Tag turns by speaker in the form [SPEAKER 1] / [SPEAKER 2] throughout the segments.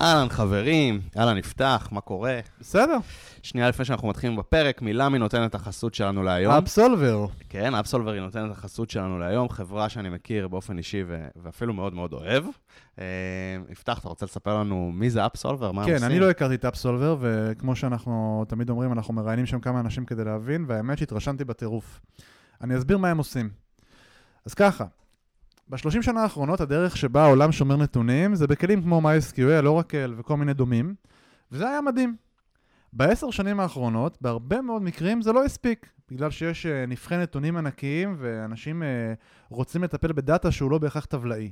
[SPEAKER 1] אהלן חברים, אהלן נפתח, מה קורה?
[SPEAKER 2] בסדר.
[SPEAKER 1] שנייה לפני שאנחנו מתחילים בפרק, מילאמי נותנת את החסות שלנו להיום.
[SPEAKER 2] אפסולבר.
[SPEAKER 1] כן, אפסולבר היא נותנת את החסות שלנו להיום, חברה שאני מכיר באופן אישי ו- ואפילו מאוד מאוד אוהב. אה, יפתח, אתה רוצה לספר לנו מי זה אפסולבר? מה הם
[SPEAKER 2] כן,
[SPEAKER 1] עושים?
[SPEAKER 2] אני לא הכרתי את אפסולבר, וכמו שאנחנו תמיד אומרים, אנחנו מראיינים שם כמה אנשים כדי להבין, והאמת שהתרשמתי בטירוף. אני אסביר מה הם עושים. אז ככה, בשלושים שנה האחרונות הדרך שבה העולם שומר נתונים זה בכלים כמו MySQL, Oracle וכל מיני דומים, וזה היה מדהים. בעשר שנים האחרונות, בהרבה מאוד מקרים זה לא הספיק, בגלל שיש אה, נבחי נתונים ענקיים ואנשים אה, רוצים לטפל בדאטה שהוא לא בהכרח טבלאי.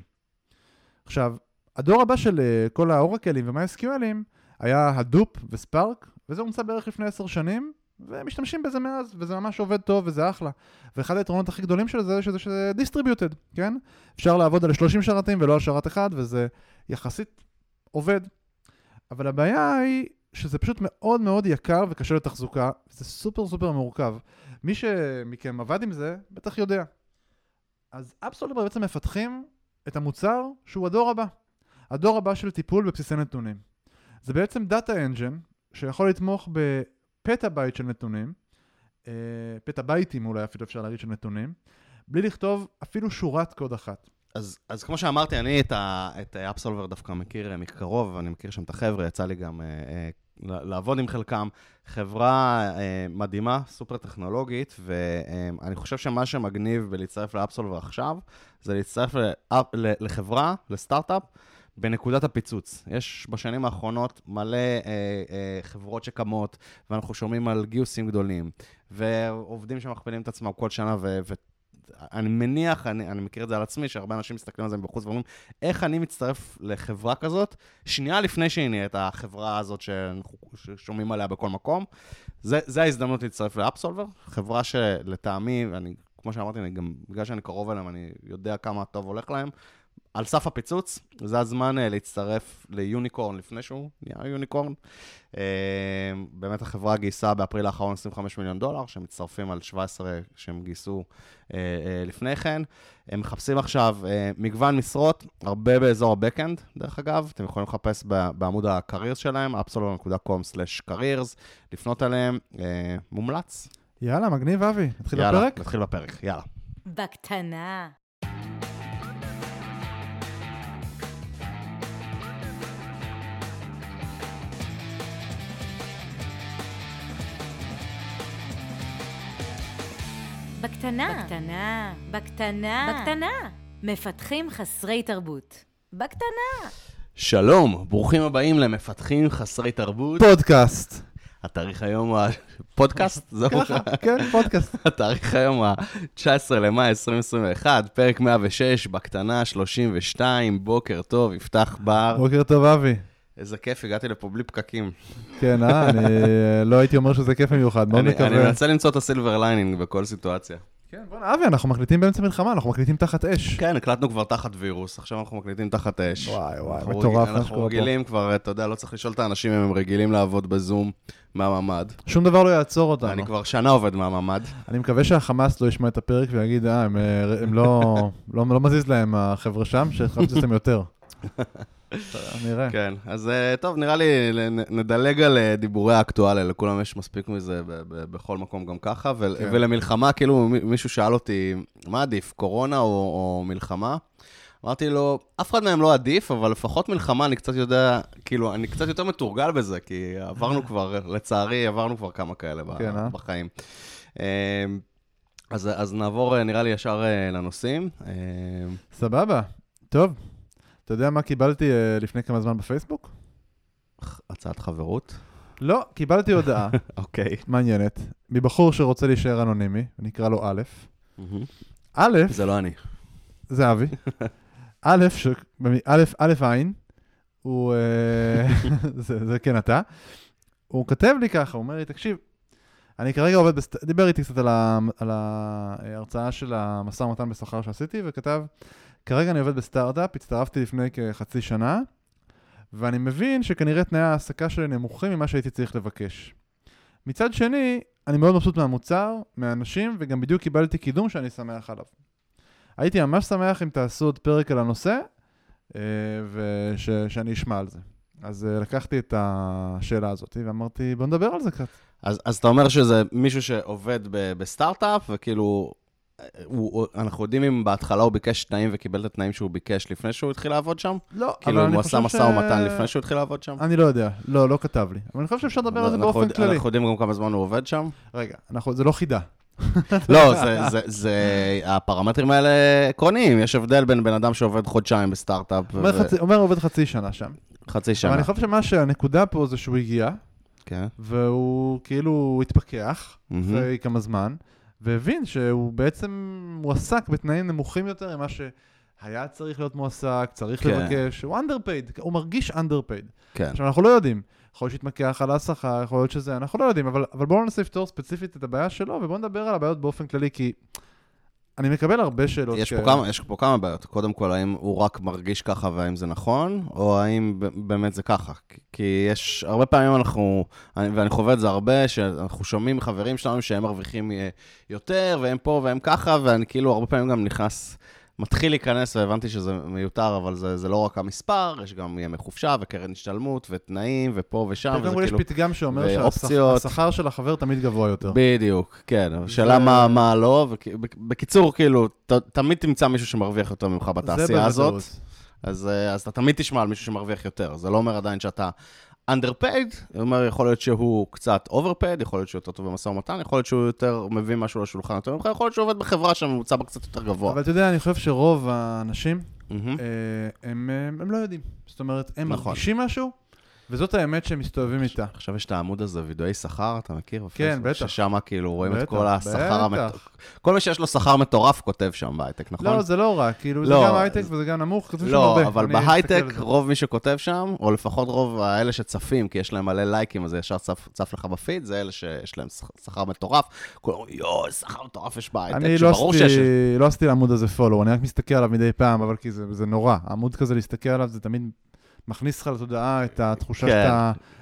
[SPEAKER 2] עכשיו, הדור הבא של אה, כל האורקלים ו-MySQLים היה הדופ וספארק, וזה הומצא בערך לפני עשר שנים, ומשתמשים בזה מאז, וזה ממש עובד טוב וזה אחלה. ואחד היתרונות הכי גדולים של זה, שזה שזה distributed, כן? אפשר לעבוד על 30 שרתים ולא על שרת אחד, וזה יחסית עובד. אבל הבעיה היא שזה פשוט מאוד מאוד יקר וקשה לתחזוקה, זה סופר סופר מורכב. מי שמכם עבד עם זה, בטח יודע. אז Upsolver בעצם מפתחים את המוצר שהוא הדור הבא. הדור הבא של טיפול בבסיסי נתונים. זה בעצם data engine שיכול לתמוך בפטאבייט של נתונים, אה, פטאבייטים אולי אפילו אפשר להגיד של נתונים, בלי לכתוב אפילו שורת קוד אחת.
[SPEAKER 1] אז, אז כמו שאמרתי, אני את, ה, את Upsolver דווקא מכיר אה, מקרוב, ואני מכיר שם את החבר'ה, יצא לי גם אה, אה, לעבוד עם חלקם. חברה אה, מדהימה, סופר טכנולוגית, ואני חושב שמה שמגניב בלהצטרף ל Upsolver עכשיו, זה להצטרף לאפ, לחברה, לסטארט-אפ, בנקודת הפיצוץ. יש בשנים האחרונות מלא אה, אה, חברות שקמות, ואנחנו שומעים על גיוסים גדולים, ועובדים שמכפילים את עצמם כל שנה, ו... ו אני מניח, אני, אני מכיר את זה על עצמי, שהרבה אנשים מסתכלים על זה מבחוץ ואומרים, איך אני מצטרף לחברה כזאת, שנייה לפני שהיא נהיית החברה הזאת שאנחנו שומעים עליה בכל מקום. זה, זה ההזדמנות להצטרף לאפסולבר, חברה שלטעמי, אני, כמו שאמרתי, אני גם, בגלל שאני קרוב אליהם, אני יודע כמה טוב הולך להם. על סף הפיצוץ, זה הזמן uh, להצטרף ליוניקורן לפני שהוא נהיה יוניקורן. Uh, באמת החברה גייסה באפריל האחרון 25 מיליון דולר, שמצטרפים על 17 שהם גייסו uh, uh, לפני כן. הם מחפשים עכשיו uh, מגוון משרות, הרבה באזור ה-Backend, דרך אגב. אתם יכולים לחפש בעמוד ה-careers שלהם, absolut.com/careers, לפנות אליהם, uh, מומלץ.
[SPEAKER 2] יאללה, מגניב אבי, נתחיל
[SPEAKER 1] יאללה,
[SPEAKER 2] בפרק?
[SPEAKER 1] נתחיל בפרק, יאללה.
[SPEAKER 3] בקטנה. בקטנה. בקטנה. בקטנה. בקטנה. מפתחים חסרי תרבות. בקטנה.
[SPEAKER 1] שלום, ברוכים הבאים למפתחים חסרי תרבות.
[SPEAKER 2] פודקאסט.
[SPEAKER 1] התאריך היום הוא הפודקאסט, זהו.
[SPEAKER 2] ככה, כן, פודקאסט.
[SPEAKER 1] התאריך היום ה-19 למאי 2021, פרק 106, בקטנה 32, בוקר טוב, יפתח בר.
[SPEAKER 2] בוקר טוב אבי.
[SPEAKER 1] איזה כיף, הגעתי לפה בלי פקקים.
[SPEAKER 2] כן, אה? אני לא הייתי אומר שזה כיף במיוחד, מאוד מקווה.
[SPEAKER 1] אני מנסה למצוא את ה silver lining בכל סיטואציה.
[SPEAKER 2] כן, בוא'נה, אבי, אנחנו מקליטים באמצע מלחמה, אנחנו מקליטים תחת אש.
[SPEAKER 1] כן, הקלטנו כבר תחת וירוס, עכשיו אנחנו מקליטים תחת אש.
[SPEAKER 2] וואי, וואי, מטורף מה
[SPEAKER 1] אנחנו. רגילים כבר, אתה יודע, לא צריך לשאול את האנשים אם הם רגילים לעבוד בזום מהממ"ד.
[SPEAKER 2] שום דבר לא יעצור אותנו.
[SPEAKER 1] אני כבר שנה עובד מהממ"ד.
[SPEAKER 2] אני מקווה שהחמאס לא ישמע את הפרק ויגיד, אה, הם, אה, לא, לא, לא מזיז להם החבר'ה שם, שאתם יותר. נראה.
[SPEAKER 1] כן, אז אה, טוב, נראה לי נדלג על אה, דיבורי האקטואליה, לכולם יש מספיק מזה בכל מקום גם ככה,
[SPEAKER 2] כן.
[SPEAKER 1] ולמלחמה, כאילו מישהו שאל אותי, מה עדיף, קורונה או, מלחמה? אמרתי לו, אף אחד מהם לא עדיף, אבל לפחות מלחמה אני קצת יודע, כאילו, אני קצת יותר מתורגל בזה, כי עברנו כבר, לצערי, עברנו כבר כמה כאלה
[SPEAKER 2] כן, אה?
[SPEAKER 1] בחיים. אה, אז, אז נעבור, אה, נראה לי, ישר לנושאים. אה,
[SPEAKER 2] סבבה. טוב. אתה יודע מה קיבלתי אה, לפני כמה זמן בפייסבוק?
[SPEAKER 1] הצעת חברות.
[SPEAKER 2] לא, קיבלתי הודעה
[SPEAKER 1] אוקיי.
[SPEAKER 2] מעניינת, מבחור שרוצה להישאר אנונימי, נקרא לו א'. א',
[SPEAKER 1] זה לא אני.
[SPEAKER 2] זה אבי, א', ש- א', א' עין, הוא, אה, זה, זה כן אתה, הוא כותב לי ככה, הוא אומר לי, תקשיב, אני כרגע עובד, בסט... דיבר איתי קצת על, ה... על ההרצאה של המשא ומתן בשכר שעשיתי, וכתב, כרגע אני עובד בסטארט-אפ, הצטרפתי לפני כחצי שנה, ואני מבין שכנראה תנאי ההעסקה שלי נמוכים ממה שהייתי צריך לבקש. מצד שני, אני מאוד מבסוט מהמוצר, מהאנשים, וגם בדיוק קיבלתי קידום שאני שמח עליו. הייתי ממש שמח אם תעשו עוד פרק על הנושא, אה, ושאני אשמע על זה. אז אה, לקחתי את השאלה הזאת ואמרתי, בוא נדבר על זה קצת.
[SPEAKER 1] אז, אז אתה אומר שזה מישהו שעובד בסטארט-אפ, וכאילו, הוא, אנחנו יודעים אם בהתחלה הוא ביקש תנאים וקיבל את התנאים שהוא ביקש לפני שהוא התחיל לעבוד שם?
[SPEAKER 2] לא,
[SPEAKER 1] כאילו,
[SPEAKER 2] אבל אני
[SPEAKER 1] הוא עשה
[SPEAKER 2] חושב
[SPEAKER 1] משא ומתן לפני שהוא התחיל לעבוד שם?
[SPEAKER 2] אני לא יודע, לא, לא כתב לי. אבל אני חושב שאפשר לדבר על זה באופן
[SPEAKER 1] יודע-
[SPEAKER 2] כללי.
[SPEAKER 1] אנחנו יודעים גם כמה זמן הוא עובד שם?
[SPEAKER 2] רגע, אנחנו- זה לא חידה.
[SPEAKER 1] לא, זה, זה, זה, הפרמטרים האלה עקרוניים. יש הבדל בין בן אדם שעובד חודשיים בסטארט-אפ
[SPEAKER 2] אומר חצי- אומר עובד חצי שנה שם. אבל
[SPEAKER 1] שנה.
[SPEAKER 2] אני חושב שמה שהנקודה פה זה שהוא הגיע,
[SPEAKER 1] כן.
[SPEAKER 2] והוא כאילו התפכח. אחרי כמה זמן, והבין שהוא בעצם מועסק בתנאים נמוכים יותר ממה שהיה צריך להיות מועסק, צריך
[SPEAKER 1] כן.
[SPEAKER 2] לבקש, הוא underpaid, הוא מרגיש underpaid.
[SPEAKER 1] כן.
[SPEAKER 2] עכשיו, אנחנו לא יודעים. יכול להיות שיתמקח על השכר, יכול להיות שזה, אנחנו לא יודעים, אבל, אבל בואו ננסה לפתור ספציפית את הבעיה שלו, ובואו נדבר על הבעיות באופן כללי, כי אני מקבל הרבה שאלות
[SPEAKER 1] יש פה,
[SPEAKER 2] כאלה.
[SPEAKER 1] כמה, יש פה כמה בעיות. קודם כל, האם הוא רק מרגיש ככה והאם זה נכון, או האם באמת זה ככה? כי- יש, הרבה פעמים אנחנו, אני- ואני חווה את זה הרבה, שאנחנו שומעים מחברים שלנו שהם מרוויחים אה, יותר, והם פה והם ככה, ואני כאילו הרבה פעמים גם נכנס, מתחיל להיכנס, והבנתי שזה מיותר, אבל זה, זה לא רק המספר, יש גם ימי חופשה וקרן השתלמות ותנאים ופה ושם, וזה
[SPEAKER 2] כל יש
[SPEAKER 1] כאילו...
[SPEAKER 2] פתגם שאומר. שהשכר של החבר תמיד גבוה יותר.
[SPEAKER 1] בדיוק, כן. השאלה
[SPEAKER 2] זה-
[SPEAKER 1] מה, מה לא, ובקיצור, כאילו, ת, תמיד תמצא מישהו שמרוויח יותר ממך בתעשייה הזאת. אז, אה, אז אתה תמיד תשמע על מישהו שמרוויח יותר. זה לא אומר עדיין שאתה underpaid, זה אומר, יכול להיות שהוא קצת overpaid, יכול להיות שהוא יותר טוב במשא ומתן, יכול להיות שהוא יותר מביא משהו לשולחן יותר ממך, יכול להיות שהוא עובד בחברה שהממוצע בה קצת יותר גבוה.
[SPEAKER 2] אבל אתה יודע, אני חושב שרוב האנשים,
[SPEAKER 1] מהמם.
[SPEAKER 2] אה, הם, אה, הם לא יודעים. זאת אומרת, הם
[SPEAKER 1] נכון.
[SPEAKER 2] מרגישים משהו, וזאת האמת שהם מסתובבים איתה.
[SPEAKER 1] עכשיו יש את העמוד הזה, וידאוי שכר, אתה מכיר?
[SPEAKER 2] כן? בטח.
[SPEAKER 1] ששם כאילו רואים את כל השכר. המטורף. כל מי שיש לו שכר מטורף כותב שם בהייטק, נכון?
[SPEAKER 2] לא, זה לא רע, כאילו, זה
[SPEAKER 1] לא,
[SPEAKER 2] גם הייטק וזה גם נמוך, שם
[SPEAKER 1] לא,
[SPEAKER 2] הרבה.
[SPEAKER 1] אבל
[SPEAKER 2] אני אסתכל
[SPEAKER 1] בהייטק. רוב מי שכותב שם, או לפחות רוב האלה שצפים, כי יש להם מלא לייקים, אז זה ישר צף, צף לך בפיד, זה אלה שיש להם שכ- שכר מטורף. כולם אומרים, יואו, שכר מטורף יש בהייטק,
[SPEAKER 2] אני לא
[SPEAKER 1] שברור
[SPEAKER 2] עשיתי,
[SPEAKER 1] שיש...
[SPEAKER 2] לא עשיתי לעמוד הזה פולו, אני רק מסתכל עליו מדי פעם, אבל כי זה, זה נורא. עמוד כזה להסתכל עליו, זה תמיד מכניס לך לתודעה את התחושה
[SPEAKER 1] כן,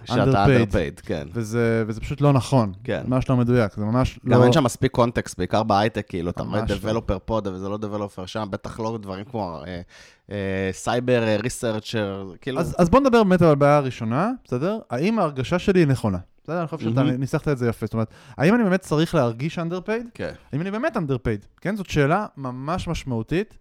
[SPEAKER 2] שאתה underpaid.
[SPEAKER 1] underpaid, כן.
[SPEAKER 2] וזה, וזה פשוט לא נכון.
[SPEAKER 1] כן.
[SPEAKER 2] ממש לא מדויק, זה ממש
[SPEAKER 1] גם
[SPEAKER 2] לא...
[SPEAKER 1] אין שם מספיק context, בעיקר בהייטק, כאילו, אתה רואה
[SPEAKER 2] ממש לא.
[SPEAKER 1] developer פה וזה לא developer שם, בטח לא דברים כמו cyber researcher, כאילו...
[SPEAKER 2] אז, אז בוא נדבר באמת על הבעיה הראשונה, בסדר? האם ההרגשה שלי היא נכונה? בסדר? אני חושב שאתה. ניסחת את זה יפה. זאת אומרת, האם אני באמת צריך להרגיש underpaid?
[SPEAKER 1] כן.
[SPEAKER 2] האם אני באמת underpaid? כן, זאת שאלה ממש משמעותית, אה,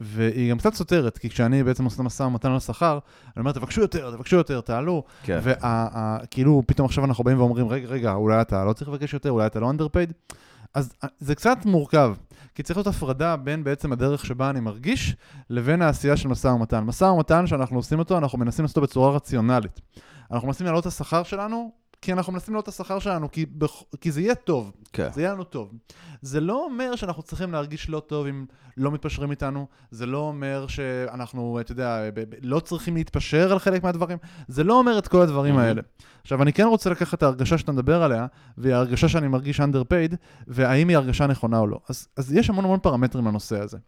[SPEAKER 2] והיא גם קצת סותרת, כי כשאני בעצם עושה משא ומתן על שכר, אני אומר, תבקשו יותר, תבקשו יותר, תעלו,
[SPEAKER 1] כן.
[SPEAKER 2] וכאילו פתאום עכשיו אנחנו באים ואומרים, רגע, רגע, אולי אתה לא צריך לבקש יותר, אולי אתה לא underpaid? אז אה, זה קצת מורכב, כי צריך להיות הפרדה בין בעצם הדרך שבה אני מרגיש, לבין העשייה של משא ומתן. משא ומתן שאנחנו עושים אותו, אנחנו מנסים לעשות אותו בצורה רציונלית. אנחנו מנסים להעלות את השכר שלנו, כי אנחנו מנסים להעלות את השכר שלנו, כי, בכ... כי זה יהיה טוב.
[SPEAKER 1] כן.
[SPEAKER 2] זה יהיה לנו טוב. זה לא אומר שאנחנו צריכים להרגיש לא טוב אם לא מתפשרים איתנו, זה לא אומר שאנחנו, אתה יודע, ב- ב- לא צריכים להתפשר על חלק מהדברים, זה לא אומר את כל הדברים
[SPEAKER 1] Mhm.
[SPEAKER 2] האלה. עכשיו, אני כן רוצה לקחת את ההרגשה שאתה מדבר עליה, והיא ההרגשה שאני מרגיש underpaid, והאם היא הרגשה נכונה או לא. אז, אז יש המון המון פרמטרים לנושא הזה.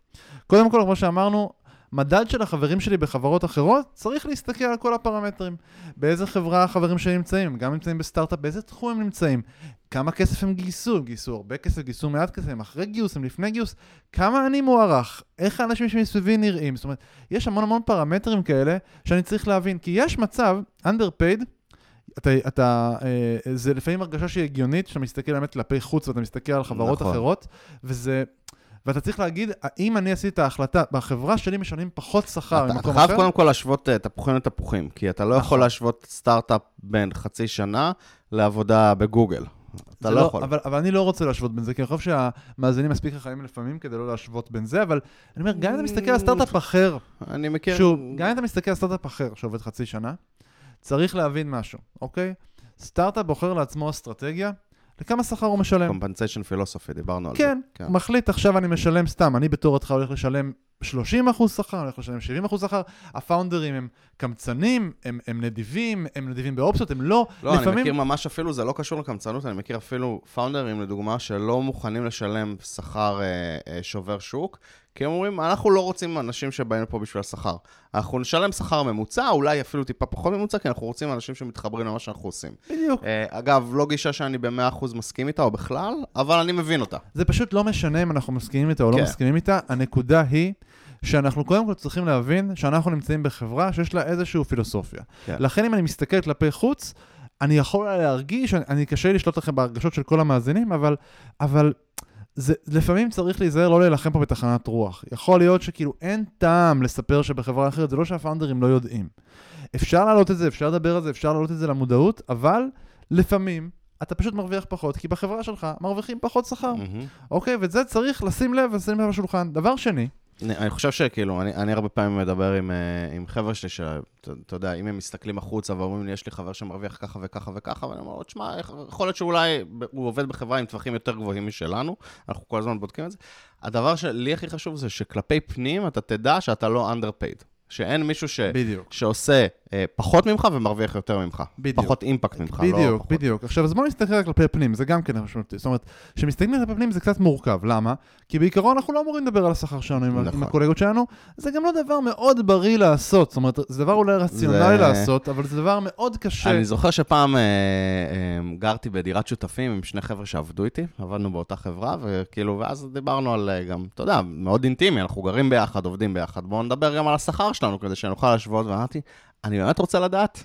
[SPEAKER 2] קודם כל, כמו שאמרנו, מדד של החברים שלי בחברות אחרות, צריך להסתכל על כל הפרמטרים. באיזה חברה החברים שלי נמצאים, גם נמצאים בסטארט-אפ, באיזה תחום הם נמצאים, כמה כסף הם גייסו, הם גייסו הרבה כסף, גייסו מעט כסף, הם אחרי גיוס, הם לפני גיוס, כמה אני מוערך, איך האנשים שמסביבי נראים, זאת אומרת, יש המון המון פרמטרים כאלה שאני צריך להבין, כי יש מצב, underpaid, אתה, אתה, אה, זה לפעמים הרגשה שהיא הגיונית, שאתה מסתכל באמת כלפי חוץ ואתה מסתכל על חברות
[SPEAKER 1] נכון.
[SPEAKER 2] אחרות, וזה... ואתה צריך להגיד, האם אני עשיתי את ההחלטה, בחברה שלי משלמים פחות שכר
[SPEAKER 1] אתה, אתה
[SPEAKER 2] ממקום
[SPEAKER 1] חייב
[SPEAKER 2] אחר?
[SPEAKER 1] קודם כל להשוות אה, תפוחים לתפוחים, כי אתה לא יכול
[SPEAKER 2] נכון.
[SPEAKER 1] להשוות סטארט-אפ בין חצי שנה לעבודה בגוגל. אתה
[SPEAKER 2] זה
[SPEAKER 1] לא יכול.
[SPEAKER 2] אבל, אבל אני לא רוצה להשוות בין זה, כי אני חושב שהמאזינים מספיק חכמים לפעמים כדי לא להשוות בין זה, אבל אני אומר, גם אם אתה מסתכל על סטארט-אפ אחר,
[SPEAKER 1] אני מכיר...
[SPEAKER 2] שוב, גם אם אתה מסתכל על סטארט-אפ אחר שעובד חצי שנה, צריך להבין משהו, אוקיי? סטארט-אפ בוחר לעצמו אסטרטגיה, לכמה שכר הוא משלם.
[SPEAKER 1] compensation philosophy, דיברנו על
[SPEAKER 2] כן,
[SPEAKER 1] זה.
[SPEAKER 2] הוא מחליט עכשיו אני משלם סתם, אני בתור התחלה הולך לשלם 30 אחוז שכר, אני הולך לשלם 70 אחוז שכר, הפאונדרים הם קמצנים, הם, הם נדיבים, הם נדיבים באופציות, הם לא,
[SPEAKER 1] לא,
[SPEAKER 2] לפעמים...
[SPEAKER 1] אני מכיר ממש אפילו, זה לא קשור לקמצנות, אני מכיר אפילו פאונדרים, לדוגמה, שלא מוכנים לשלם שכר אה, אה, שובר שוק, כי הם אומרים, אנחנו לא רוצים אנשים שבאים לפה בשביל השכר. אנחנו נשלם שכר ממוצע, אולי אפילו טיפה פחות ממוצע, כי אנחנו רוצים אנשים שמתחברים למה שאנחנו עושים.
[SPEAKER 2] בדיוק.
[SPEAKER 1] אה, אגב, לא גישה שאני ב-100% מסכים איתה או בכלל, אבל אני מבין אותה.
[SPEAKER 2] זה פשוט לא משנה אם אנחנו מסכימים איתה או לא
[SPEAKER 1] כן.
[SPEAKER 2] מסכימים איתה, הנקודה היא שאנחנו קודם כל צריכים להבין שאנחנו נמצאים בחברה שיש לה איזושהי פילוסופיה.
[SPEAKER 1] כן.
[SPEAKER 2] לכן אם אני מסתכל כלפי חוץ, אני יכול להרגיש, אני, אני קשה לי לשלוט לכם בהרגשות של כל המאזינים, אבל, אבל זה, לפעמים צריך להיזהר לא להילחם פה בתחנת רוח. יכול להיות שכאילו אין טעם לספר שבחברה אחרת, זה לא שהפאונדרים לא יודעים. אפשר להעלות את זה, אפשר לדבר על זה, אפשר להעלות את זה למודעות, אבל לפעמים אתה פשוט מרוויח פחות, כי בחברה שלך מרוויחים פחות שכר.
[SPEAKER 1] מהמם.
[SPEAKER 2] אוקיי? ואת זה צריך לשים לב ולשים לב לשולחן. דבר שני,
[SPEAKER 1] אני, אני חושב שכאילו, אני, אני הרבה פעמים מדבר עם, אה, עם חבר'ה שלי, שאתה אתה יודע, אם הם מסתכלים החוצה ואומרים לי, יש לי חבר שמרוויח ככה וככה וככה, ואני אומר תשמע, יכול להיות שאולי הוא עובד בחברה עם טווחים יותר גבוהים משלנו, אנחנו כל הזמן בודקים את זה. הדבר שלי הכי חשוב זה שכלפי פנים אתה תדע שאתה לא underpaid. שאין מישהו ש...
[SPEAKER 2] בדיוק.
[SPEAKER 1] שעושה פחות ממך ומרוויח יותר ממך.
[SPEAKER 2] בדיוק.
[SPEAKER 1] פחות אימפקט ממך, לא
[SPEAKER 2] בדיוק,
[SPEAKER 1] פחות.
[SPEAKER 2] בדיוק. עכשיו, אז בואו נסתכל רק כלפי פנים, זה גם כן משמעותי. זאת אומרת, כשמסתכלים כלפי פנים זה קצת מורכב, למה? כי בעיקרון אנחנו לא אמורים לדבר על השכר שלנו עם,
[SPEAKER 1] נכון.
[SPEAKER 2] עם הקולגות שלנו, זה גם לא דבר מאוד בריא לעשות, זאת אומרת, זה דבר אולי רציונלי
[SPEAKER 1] זה-
[SPEAKER 2] לעשות, אבל זה דבר מאוד קשה.
[SPEAKER 1] אני זוכר שפעם אה, אה, גרתי בדירת שותפים עם שני חבר'ה שעבדו איתי, עבדנו באותה חברה, וכאילו, ואז דיברנו על אה, גם, אתה יודע, מאוד אינטימי, אנחנו גרים ביחד, עובדים ביחד, בואו נדבר גם על השכר שלנו, כדי שנוכל להשוות, ואמרתי, אני באמת רוצה לדעת.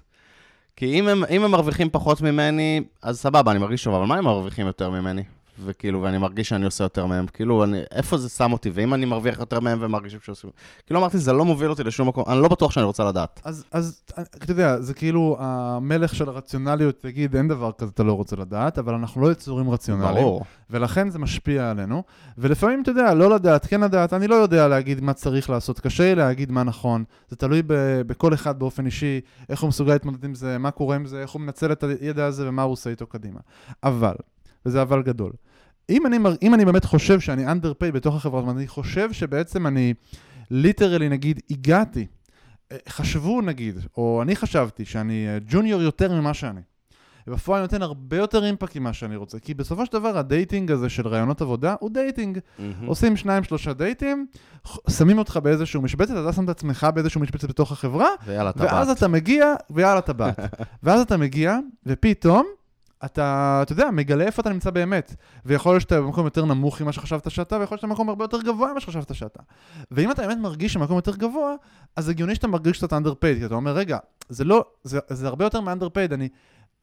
[SPEAKER 1] כי אם הם, אם הם מרוויחים פחות ממני, אז סבבה, אני מרגיש טוב, אבל מה הם מרוויחים יותר ממני? וכאילו, ואני מרגיש שאני עושה יותר מהם, כאילו, אני, איפה זה שם אותי? ואם אני מרוויח יותר מהם ומרגישים שעושים... כאילו, אמרתי, זה לא מוביל אותי לשום מקום, אני לא בטוח שאני רוצה לדעת.
[SPEAKER 2] אז, אז אתה יודע, זה כאילו המלך של הרציונליות תגיד, אין דבר כזה אתה לא רוצה לדעת, אבל אנחנו לא יצורים רציונליים.
[SPEAKER 1] ברור.
[SPEAKER 2] ולכן זה משפיע עלינו. ולפעמים, אתה יודע, לא לדעת, כן לדעת, אני לא יודע להגיד מה צריך לעשות, קשה להגיד מה נכון. זה תלוי ב- בכל אחד באופן אישי, איך הוא מסוגל להתמודד עם זה, מה קורה עם זה, איך הוא מנצל את הידע הזה ומה הוא עושה איתו קדימה. אבל, וזה אבל גדול, אם אני, אם אני באמת חושב שאני underpaid בתוך החברה, זאת אומרת, אני חושב שבעצם אני literally, נגיד, הגעתי, אה, חשבו נגיד, או אני חשבתי שאני אה, junior יותר ממה שאני. ובפועל אני נותן הרבה יותר impact ממה שאני רוצה, כי בסופו של דבר ה dating הזה של ראיונות עבודה הוא dating.
[SPEAKER 1] מהמם.
[SPEAKER 2] עושים שניים שלושה דייטים, שמים אותך באיזשהו משבצת, אתה שם את עצמך באיזשהו משבצת בתוך החברה,
[SPEAKER 1] ויאללה.
[SPEAKER 2] ואז אתה מגיע, ויאללה טבעת. ואז אתה מגיע, ופתאום אתה, אתה יודע, מגלה איפה אתה נמצא באמת. ויכול להיות שאתה במקום יותר נמוך ממה שחשבת שאתה, ויכול להיות שאתה במקום הרבה יותר גבוה ממה שחשבת שאתה. ואם אתה באמת מרגיש שמקום יותר גבוה, אז הגיוני שאתה מרגיש שאתה underpaid, כי אתה אומר, רגע, זה לא, זה, זה הרבה יותר מ-underpaid, אני,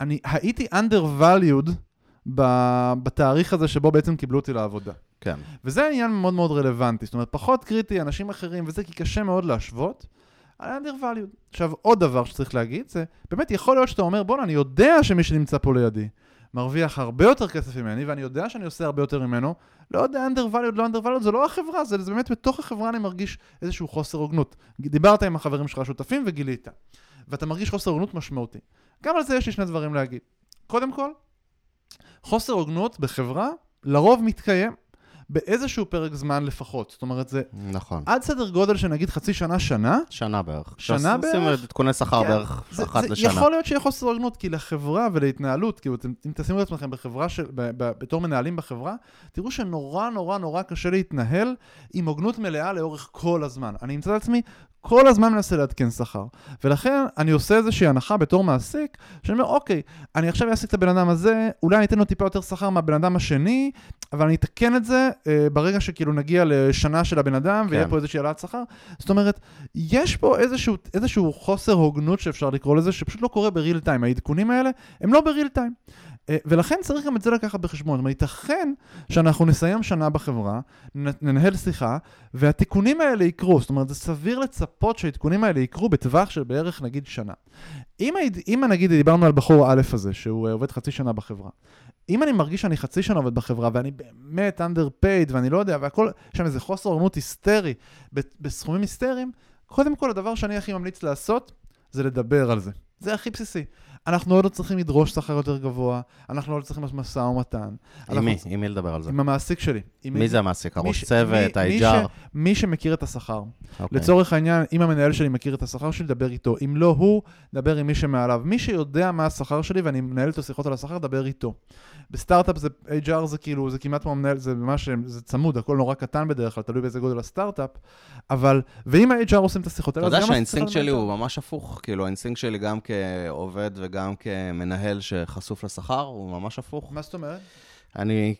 [SPEAKER 2] אני הייתי undervalued ב- בתאריך הזה שבו בעצם קיבלו אותי לעבודה.
[SPEAKER 1] כן.
[SPEAKER 2] וזה עניין מאוד מאוד רלוונטי, זאת אומרת, פחות קריטי, אנשים אחרים וזה, כי קשה מאוד להשוות. על undervalued. עכשיו, עוד דבר שצריך להגיד, זה באמת יכול להיות שאתה אומר, בואנה, אני יודע שמי שנמצא פה לידי מרוויח הרבה יותר כסף ממני, ואני יודע שאני עושה הרבה יותר ממנו, לא יודע, undervalued, לא undervalued, זה לא החברה, זה, זה באמת בתוך החברה אני מרגיש איזשהו חוסר הוגנות. דיברת עם החברים שלך השותפים וגילית, ואתה מרגיש חוסר הוגנות משמעותי. גם על זה יש לי שני דברים להגיד. קודם כל, חוסר הוגנות בחברה לרוב מתקיים באיזשהו פרק זמן לפחות. זאת אומרת, זה
[SPEAKER 1] נכון.
[SPEAKER 2] עד סדר גולל של נגיד חצי שנה, שנה,
[SPEAKER 1] שנה בערך.
[SPEAKER 2] שנה בערך?
[SPEAKER 1] עדכוני שכר
[SPEAKER 2] כן.
[SPEAKER 1] בערך אחת לשנה.
[SPEAKER 2] יכול להיות שיהיה חוסר הוגנות, כי לחברה ולהתנהלות, כאילו, אם תשימו את עצמכם בחברה, של, ב, ב, בתור מנהלים בחברה, תראו שנורא נורא נורא קשה להתנהל עם הוגנות מלאה לאורך כל הזמן. אני אמצא את עצמי כל הזמן מנסה לעדכן שכר. ולכן אני עושה איזושהי הנחה בתור מעסיק, שאני אומר, אוקיי, אני עכשיו אעסיק את הבן אדם הזה, אולי אני אתן לו טיפה יותר שכר מהבן אדם השני, אבל אני אתקן את זה אה, ברגע שכאילו נגיע לשנה של הבן אדם, ויהיה
[SPEAKER 1] כן.
[SPEAKER 2] פה איזושהי העלאת שכר. זאת אומרת, יש פה איזשהו, איזשהו חוסר הוגנות שאפשר לקרוא לזה, שפשוט לא קורה בריל טיים. העדכונים האלה הם לא בריל טיים. אה, ולכן צריך גם את זה לקחת בחשבון. זאת אומרת, ייתכן שאנחנו נסיים שנה בחברה, ננהל שיחה, והתיקונים האלה יקרו. זאת אומרת, זה סביר לצפות שהעדכונים האלה יקרו בטווח של בערך נגיד שנה. אם, אם נגיד דיברנו על בחור א' הזה, שהוא אה, עובד חצי שנה בחברה, אם אני מרגיש שאני חצי שנה עובד בחברה ואני באמת underpaid ואני לא יודע, והכל, יש שם איזה חוסר הוגנות היסטרי בסכומים היסטריים, קודם כל הדבר שאני הכי ממליץ לעשות זה לדבר על זה. זה הכי בסיסי. אנחנו עוד לא צריכים לדרוש שכר יותר גבוה, אנחנו עוד לא צריכים לעשות משא ומתן.
[SPEAKER 1] עם מי? עם מי לדבר על זה?
[SPEAKER 2] עם המעסיק שלי. עם
[SPEAKER 1] מי זה המעסיק? הראש צוות, ה-HR?
[SPEAKER 2] מי שמכיר את השכר.
[SPEAKER 1] אוקיי.
[SPEAKER 2] לצורך העניין, אם המנהל שלי מכיר את השכר שלי, דבר איתו. אם לא הוא, דבר עם מי שמעליו. מי שיודע מה השכר שלי ואני מנהל איתו שיחות על השכר, דבר איתו. בסטארט-אפ זה, HR זה כאילו, זה כמעט כמו מנהל, זה ממש, זה צמוד, הכל נורא קטן בדרך כלל, תלוי באיזה גודל הסטארט-אפ. אבל, ואם ה-HR עושים את השיחות
[SPEAKER 1] אתה
[SPEAKER 2] האלה,
[SPEAKER 1] יודע
[SPEAKER 2] אז גם
[SPEAKER 1] שהאינסטינקט שלי הוא. ממש הפוך. כאילו, האינסטינקט שלי גם כעובד וגם כמנהל שחשוף לשכר, הוא ממש הפוך.
[SPEAKER 2] מה זאת אומרת?
[SPEAKER 1] אני,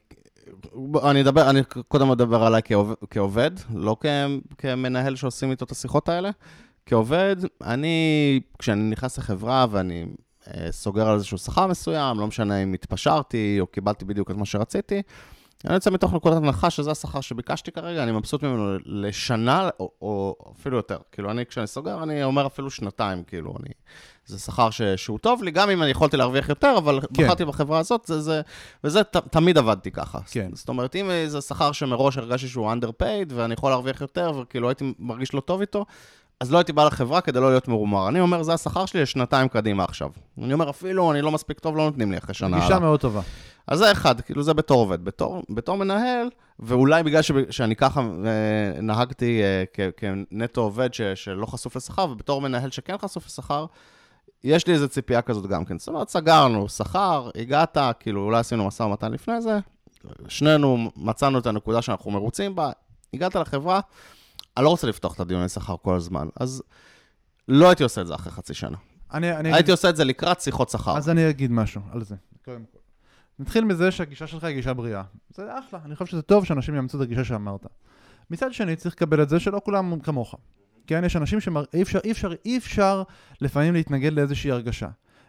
[SPEAKER 1] אני אדבר, אני קודם אדבר עליי כעובד, כעובד לא כ, כמנהל שעושים איתו את השיחות האלה. כעובד, אני, כשאני נכנס לחברה ואני אה, סוגר על איזשהו שכר מסוים, לא משנה אם התפשרתי או קיבלתי בדיוק את מה שרציתי, אני יוצא מתוך נקודת הנחה שזה השכר שביקשתי כרגע, אני מבסוט ממנו לשנה או, או אפילו יותר. כאילו, אני, כשאני סוגר, אני אומר אפילו שנתיים, כאילו, אני... זה שכר ש, שהוא טוב לי, גם אם אני יכולתי להרוויח יותר, אבל כן. בחרתי בחברה הזאת, זה, זה, וזה ת, תמיד עבדתי ככה.
[SPEAKER 2] כן.
[SPEAKER 1] זאת אומרת, אם זה שכר שמראש הרגשתי שהוא underpaid, ואני יכול להרוויח יותר, וכאילו הייתי מרגיש לא טוב איתו, אז לא הייתי בא לחברה כדי לא להיות מרומר. אני אומר, זה השכר שלי לשנתיים קדימה עכשיו. אני אומר, אפילו אני לא מספיק טוב, לא נותנים לי אחרי שנה.
[SPEAKER 2] גישה מאוד טובה.
[SPEAKER 1] אז זה אחד, כאילו זה בתור עובד. בתור, בתור מנהל, ואולי בגלל ש, שאני ככה אה, נהגתי אה, כ, כנטו עובד ש, שלא חשוף לשכר, ובתור מנהל שכן חשוף לשכר, יש לי איזו ציפייה כזאת גם כן. זאת אומרת, סגרנו שכר, הגעת, כאילו אולי עשינו משא ומתן לפני זה, שנינו מצאנו את הנקודה שאנחנו מרוצים בה, הגעת לחברה, אני לא רוצה לפתוח את הדיוני שכר כל הזמן, אז לא הייתי עושה את זה אחרי חצי שנה. אני, אני הייתי אגיד... עושה את זה לקראת שיחות שכר.
[SPEAKER 2] אז אני אגיד משהו על זה, קודם כל. נתחיל מזה שהגישה שלך היא גישה בריאה. זה אחלה, אני חושב שזה טוב שאנשים יאמצו את הגישה שאמרת. מצד שני, צריך לקבל את זה שלא כולם כמוך. כן, יש אנשים שאי אפשר, אי אפשר, אי אפשר לפעמים להתנגד לאיזושהי הרגשה.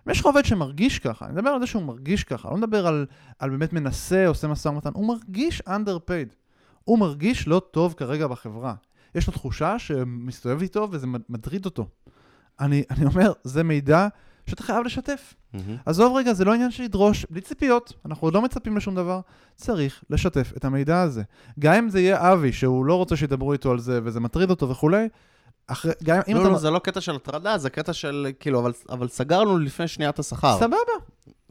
[SPEAKER 2] יש לך עובד שמרגיש ככה, אני מדבר על זה שהוא מרגיש ככה, לא מדבר על, על באמת מנסה, עושה משא ומתן, הוא מרגיש underpaid. הוא מרגיש לא טוב כרגע בחברה. יש לו תחושה שמסתובב איתו וזה מטריד אותו. אני, אני אומר, זה מידע שאתה חייב לשתף. Mm-hmm. עזוב רגע, זה לא עניין של לדרוש, בלי ציפיות, אנחנו עוד לא מצפים לשום דבר, צריך לשתף את המידע הזה. גם אם זה יהיה אבי, שהוא לא רוצה שידברו איתו על זה וזה מטריד אותו וכולי,
[SPEAKER 1] אחרי, גם אם לא, אתה... לא, זה לא קטע של הטרדה, זה קטע של, כאילו, אבל, אבל סגרנו לפני שניית השכר.
[SPEAKER 2] סבבה.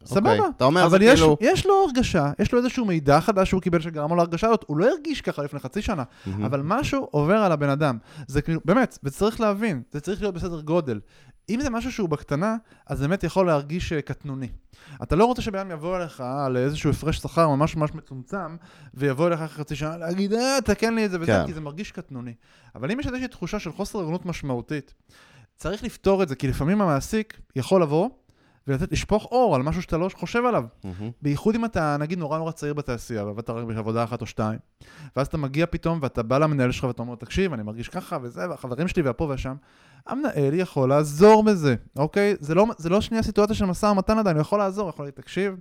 [SPEAKER 2] סבבה. Okay.
[SPEAKER 1] אתה אומר, אבל זה יש, כאילו...
[SPEAKER 2] יש לו הרגשה, יש לו איזשהו מידע חדש שהוא קיבל שגרם לו להרגשה הזאת, הוא לא הרגיש ככה לפני חצי שנה, mm-hmm. אבל משהו עובר על הבן אדם. זה כאילו, באמת, וצריך להבין, זה צריך להיות בסדר גודל. אם זה משהו שהוא בקטנה, אז באמת יכול להרגיש אה, קטנוני. אתה לא רוצה שבן אדם יבוא אליך על איזשהו הפרש שכר ממש ממש מצומצם, ויבוא אליך אחרי חצי שנה להגיד, אה, תקן לי את זה וזה, כן. כי זה מרגיש קטנוני. אבל אם יש איזושהי תחושה של חוסר הוגנות משמעותית, צריך לפתור את זה, כי לפעמים המעסיק יכול לבוא ולתת, לשפוך אור על משהו שאתה לא חושב עליו. Mm-hmm. בייחוד אם אתה, נגיד, נורא נורא צעיר בתעשייה, ועבדת רק בעבודה אחת או שתיים, ואז אתה מגיע פתאום ואתה בא למנהל שלך ואתה אומר, תקשיב, אני מרגיש ככה וזה, והחברים שלי והפה והשם, המנהל יכול לעזור בזה, אוקיי? זה לא, זה לא שנייה סיטואציה של משא ומתן עדיין, הוא יכול לעזור, יכול להגיד, תקשיב,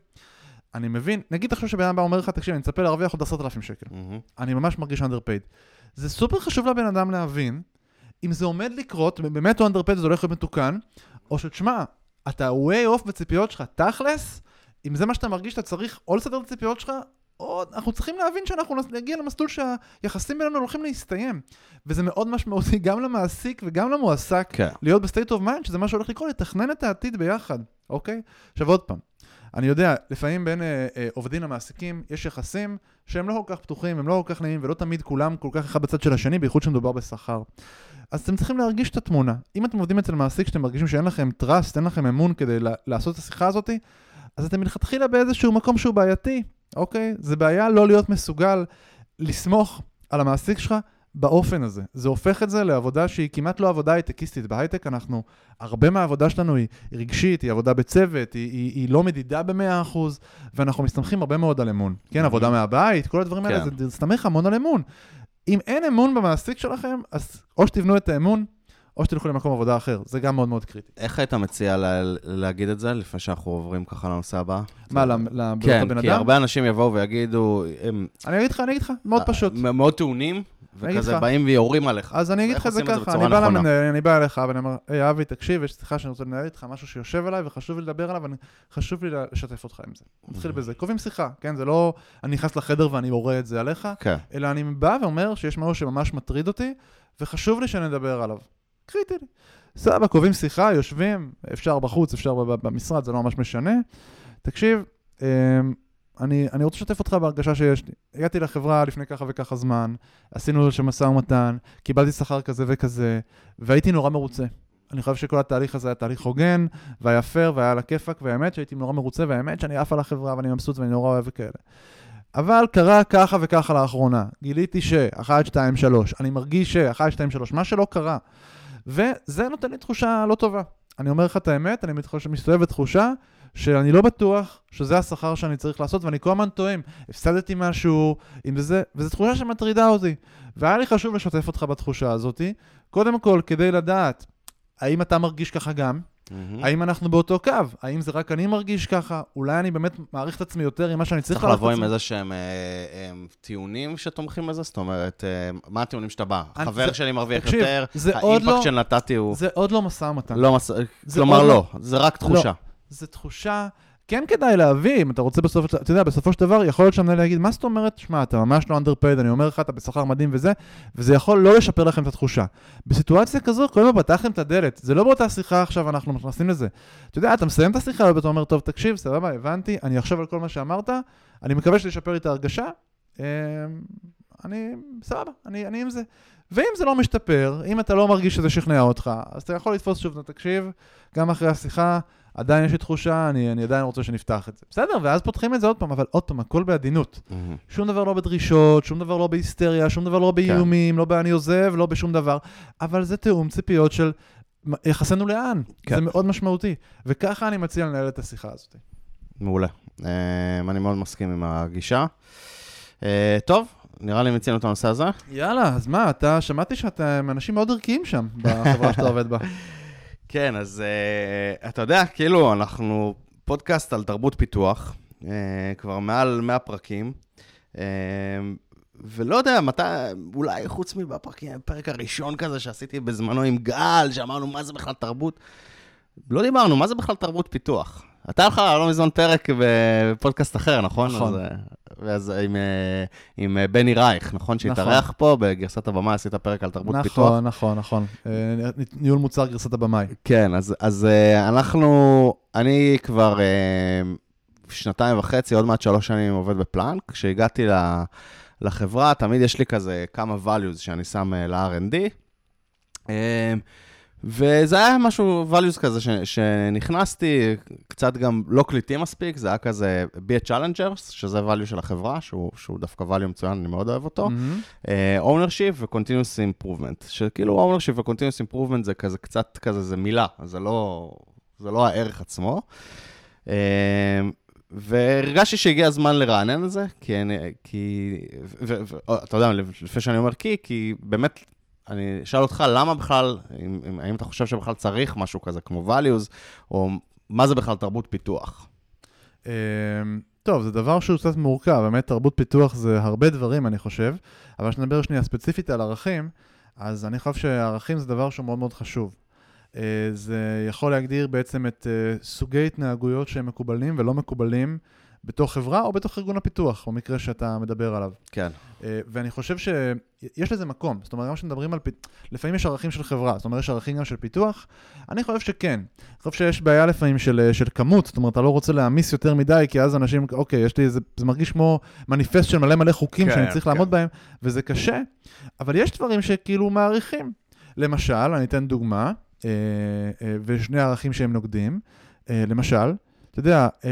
[SPEAKER 2] אני מבין, נגיד תחשוב שבן אדם אומר לך, תקשיב, אני מצפה להרוויח עוד עשרת אלפים שקל. Mm-hmm. אני ממש מרגיש underpaid. זה סופר חשוב לבן אדם להבין, אם זה עומד לקרות, באמת הוא underpaid, זה הולך להיות מתוקן, או שתשמע, אתה way off בציפיות שלך, תכלס, אם זה מה שאתה מרגיש, אתה צריך או לסדר את הציפיות שלך, או אנחנו צריכים להבין שאנחנו נגיע למסלול שהיחסים בינינו הולכים להסתיים. וזה מאוד משמעותי גם למעסיק וגם למועסק, כן. להיות ב state of mind, שזה מה שהולך לקרות, לתכנן את העתיד ביחד, אוקיי? עכשיו עוד פעם, אני יודע, לפעמים בין אה, אה, עובדים למעסיקים יש יחסים שהם לא כל כך פתוחים, הם לא כל כך נעימים, ולא תמיד כולם כל כך אחד בצד של השני, בייחוד שמדובר בשכר. אז אתם צריכים להרגיש את התמונה. אם אתם עובדים אצל מעסיק שאתם מרגישים שאין לכם trust, אין לכם אמון כדי לעשות את השיחה הזאת, אז אתם מלכתחילה באיזשהו מקום שהוא בעייתי, אוקיי? זה בעיה לא להיות מסוגל לסמוך על המעסיק שלך באופן הזה. זה הופך את זה לעבודה שהיא כמעט לא עבודה הייטקיסטית. בהייטק אנחנו, הרבה מהעבודה שלנו היא רגשית, היא עבודה בצוות, היא, היא, היא לא מדידה ב-100%, ואנחנו מסתמכים הרבה מאוד על אמון. כן, עבודה מהבית, כל הדברים האלה, כן. זה מסתמך המון על אמון. אם אין אמון במעסיק שלכם, אז או שתבנו את האמון, או שתלכו למקום עבודה אחר, זה גם מאוד מאוד קריטי.
[SPEAKER 1] איך היית מציע לה, להגיד את זה, לפני שאנחנו עוברים ככה לנושא הבא?
[SPEAKER 2] מה, לבן
[SPEAKER 1] כן,
[SPEAKER 2] אדם? כן,
[SPEAKER 1] כי הרבה אנשים יבואו ויגידו...
[SPEAKER 2] הם... אני אגיד לך, אני אגיד לך, מאוד אה, פשוט.
[SPEAKER 1] מאוד טעונים, וכזה באים ויורים עליך.
[SPEAKER 2] אז אני אגיד לך את זה ככה, אני בא למנהל, אני בא אליך, ואני אומר, היי אבי, תקשיב, יש שיחה שאני רוצה לנהל איתך, משהו שיושב עליי, וחשוב לי לדבר עליו, וחשוב לי לשתף אותך עם זה. נתחיל mm-hmm. בזה. קובעים שיחה, כן? זה לא אני נכנס לחדר ואני מורה את זה עליך, כן. אלא אני בא ואומר שיש משהו שממש מטריד אותי, וחשוב לי שנדבר עליו. קריטי לי. סבבה, קובעים שיחה, יושבים, אפשר בחוץ, אפשר במשרד, זה לא ממש משנה. תקשיב, אמ, אני, אני רוצה לשתף אותך בהרגשה שיש לי. הגעתי לחברה לפני ככה וככה זמן, עשינו שם משא ומתן, קיבלתי שכר כזה וכזה, והייתי נורא מרוצה. אני חושב שכל התהליך הזה היה תהליך הוגן, והיה פייר, והיה על הכיפאק, והאמת שהייתי נורא מרוצה, והאמת שאני עף על החברה ואני מבסוט ואני נורא אוהב וכאלה. אבל קרה ככה וככה לאחרונה. גיליתי ש, 1, 2, 3, אני מרגיש ש, 1, 2, 3, מה שלא קרה. וזה נותן לי תחושה לא טובה. אני אומר לך את האמת, אני מסתובב בתחושה שאני לא בטוח שזה השכר שאני צריך לעשות, ואני כל הזמן טועם, הפסדתי משהו, אם זה, וזו תחושה שמטרידה אותי. והיה לי חשוב לשתף אותך בתחושה הזאת, קודם כל, כדי לדעת האם אתה מרגיש ככה גם,
[SPEAKER 1] מהמם.
[SPEAKER 2] האם אנחנו באותו קו, האם זה רק אני מרגיש ככה, אולי אני באמת מעריך את עצמי יותר עם מה שאני צריך
[SPEAKER 1] צריך
[SPEAKER 2] לעשות.
[SPEAKER 1] לבוא עם איזה שהם אה, אה, טיעונים שתומכים בזה? זאת אומרת, אה, מה הטיעונים שאתה בא?
[SPEAKER 2] אני-
[SPEAKER 1] חבר
[SPEAKER 2] זה-
[SPEAKER 1] שלי מרוויח
[SPEAKER 2] תקשיב,
[SPEAKER 1] יותר,
[SPEAKER 2] עוד לא-
[SPEAKER 1] האימפקט שנתתי הוא
[SPEAKER 2] זה עוד לא משא ומתן.
[SPEAKER 1] לא מס... כלומר,
[SPEAKER 2] עוד
[SPEAKER 1] לא, זה רק תחושה.
[SPEAKER 2] זו תחושה, כן כדאי להביא, אם אתה רוצה בסוף, אתה יודע, בסופו של דבר, יכול להיות שהמנהל יגיד, מה זאת אומרת, שמע, אתה ממש לא underpaid, אני אומר לך, אתה בשכר מדהים וזה, וזה יכול לא לשפר לכם את התחושה. בסיטואציה כזו, כל הזמן פתחתם את הדלת, זה לא באותה שיחה עכשיו, אנחנו נכנסים לזה. אתה יודע, אתה מסיים את השיחה, ואתה אומר, טוב, תקשיב, סבבה, הבנתי, אני אחשוב על כל מה שאמרת, אני מקווה שזה ישפר לי את ההרגשה, אמ, אני, סבבה, אני, אני עם זה. ואם זה לא משתפר, אם אתה לא מרגיש שזה שכנע אותך, אז אתה יכול לתפוס שוב, תקשיב, גם אחרי השיחה, עדיין יש לי תחושה, אני, אני עדיין רוצה שנפתח את זה. בסדר, ואז פותחים את זה עוד פעם, אבל עוד פעם, הכל בעדינות.
[SPEAKER 1] מהמם.
[SPEAKER 2] שום דבר לא בדרישות, שום דבר לא בהיסטריה, שום דבר לא באיומים, לא ב"אני עוזב", לא בשום דבר, אבל זה תיאום ציפיות של יחסנו לאן.
[SPEAKER 1] כן.
[SPEAKER 2] זה מאוד משמעותי. וככה אני מציע לנהל את השיחה הזאת.
[SPEAKER 1] מעולה. אה, אני מאוד מסכים עם הגישה. אה, טוב, נראה לי מיצינו את הנושא הזה.
[SPEAKER 2] יאללה, אז מה, אתה, שמעתי שאתם אנשים מאוד ערכיים שם, בחברה שאתה עובד בה.
[SPEAKER 1] כן, אז uh, אתה יודע, כאילו, אנחנו פודקאסט על תרבות פיתוח, uh, כבר מעל 100 פרקים, uh, ולא יודע מתי, אולי חוץ מבפרק הראשון כזה שעשיתי בזמנו עם גל, שאמרנו מה זה בכלל תרבות, לא דיברנו, מה זה בכלל תרבות פיתוח? אתה לך לא מזמן פרק בפודקאסט אחר, נכון?
[SPEAKER 2] נכון.
[SPEAKER 1] אז, אה, ואז עם, אה, עם אה, בני רייך, נכון? שהתארח פה בגרסת הבמה, עשית פרק על תרבות פיתוח.
[SPEAKER 2] נכון, נכון, נכון. ניהול מוצר גרסת הבמאי.
[SPEAKER 1] כן, אז, אז אנחנו, אני כבר שנתיים וחצי, עוד מעט שלוש שנים עובד בפלאנק. כשהגעתי לחברה, תמיד יש לי כזה כמה values שאני שם ל-R&D. Uh, וזה היה משהו, values כזה ש, שנכנסתי, קצת גם לא קליטי מספיק, זה היה כזה be a challengers, שזה value של החברה, שהוא, שהוא דווקא value מצוין, אני מאוד אוהב אותו.
[SPEAKER 2] מהמם.
[SPEAKER 1] אה, ownership ו-continuous improvement, שכאילו ownership ו-continuous improvement זה כזה קצת כזה, זה מילה, זה לא, זה לא הערך עצמו. אה, והרגשתי שהגיע הזמן לרענן את זה, כי, אני, כי ו, ו, ו, אתה יודע, לפני שאני אומר כי, כי באמת, אני אשאל אותך, למה בכלל, אם, אם, האם אתה חושב שבכלל צריך משהו כזה כמו values, או מה זה בכלל תרבות פיתוח?
[SPEAKER 2] אמ, טוב, זה דבר שהוא קצת מורכב, באמת תרבות פיתוח זה הרבה דברים, אני חושב, אבל כשנדבר שנייה ספציפית על ערכים, אז אני חושב שערכים זה דבר שהוא מאוד מאוד חשוב. אה, זה יכול להגדיר בעצם את אה, סוגי התנהגויות שהם מקובלים ולא מקובלים בתוך חברה או בתוך ארגון הפיתוח, במקרה שאתה מדבר עליו.
[SPEAKER 1] כן.
[SPEAKER 2] אה, ואני חושב שיש לזה מקום, זאת אומרת, גם כשמדברים על פיתוח, לפעמים יש ערכים של חברה, זאת אומרת, יש ערכים גם של פיתוח, אני חושב שכן. אני חושב שיש בעיה לפעמים של, אה, של כמות, זאת אומרת, אתה לא רוצה להעמיס יותר מדי, כי אז אנשים, אוקיי, יש לי איזה, זה מרגיש כמו מניפסט של מלא מלא חוקים
[SPEAKER 1] כן,
[SPEAKER 2] שאני צריך
[SPEAKER 1] כן.
[SPEAKER 2] לעמוד בהם, וזה קשה, אבל יש דברים שכאילו מעריכים. למשל, אני אתן דוגמה, אה, ושני ערכים שהם נוגדים, למשל, אתה יודע, אה,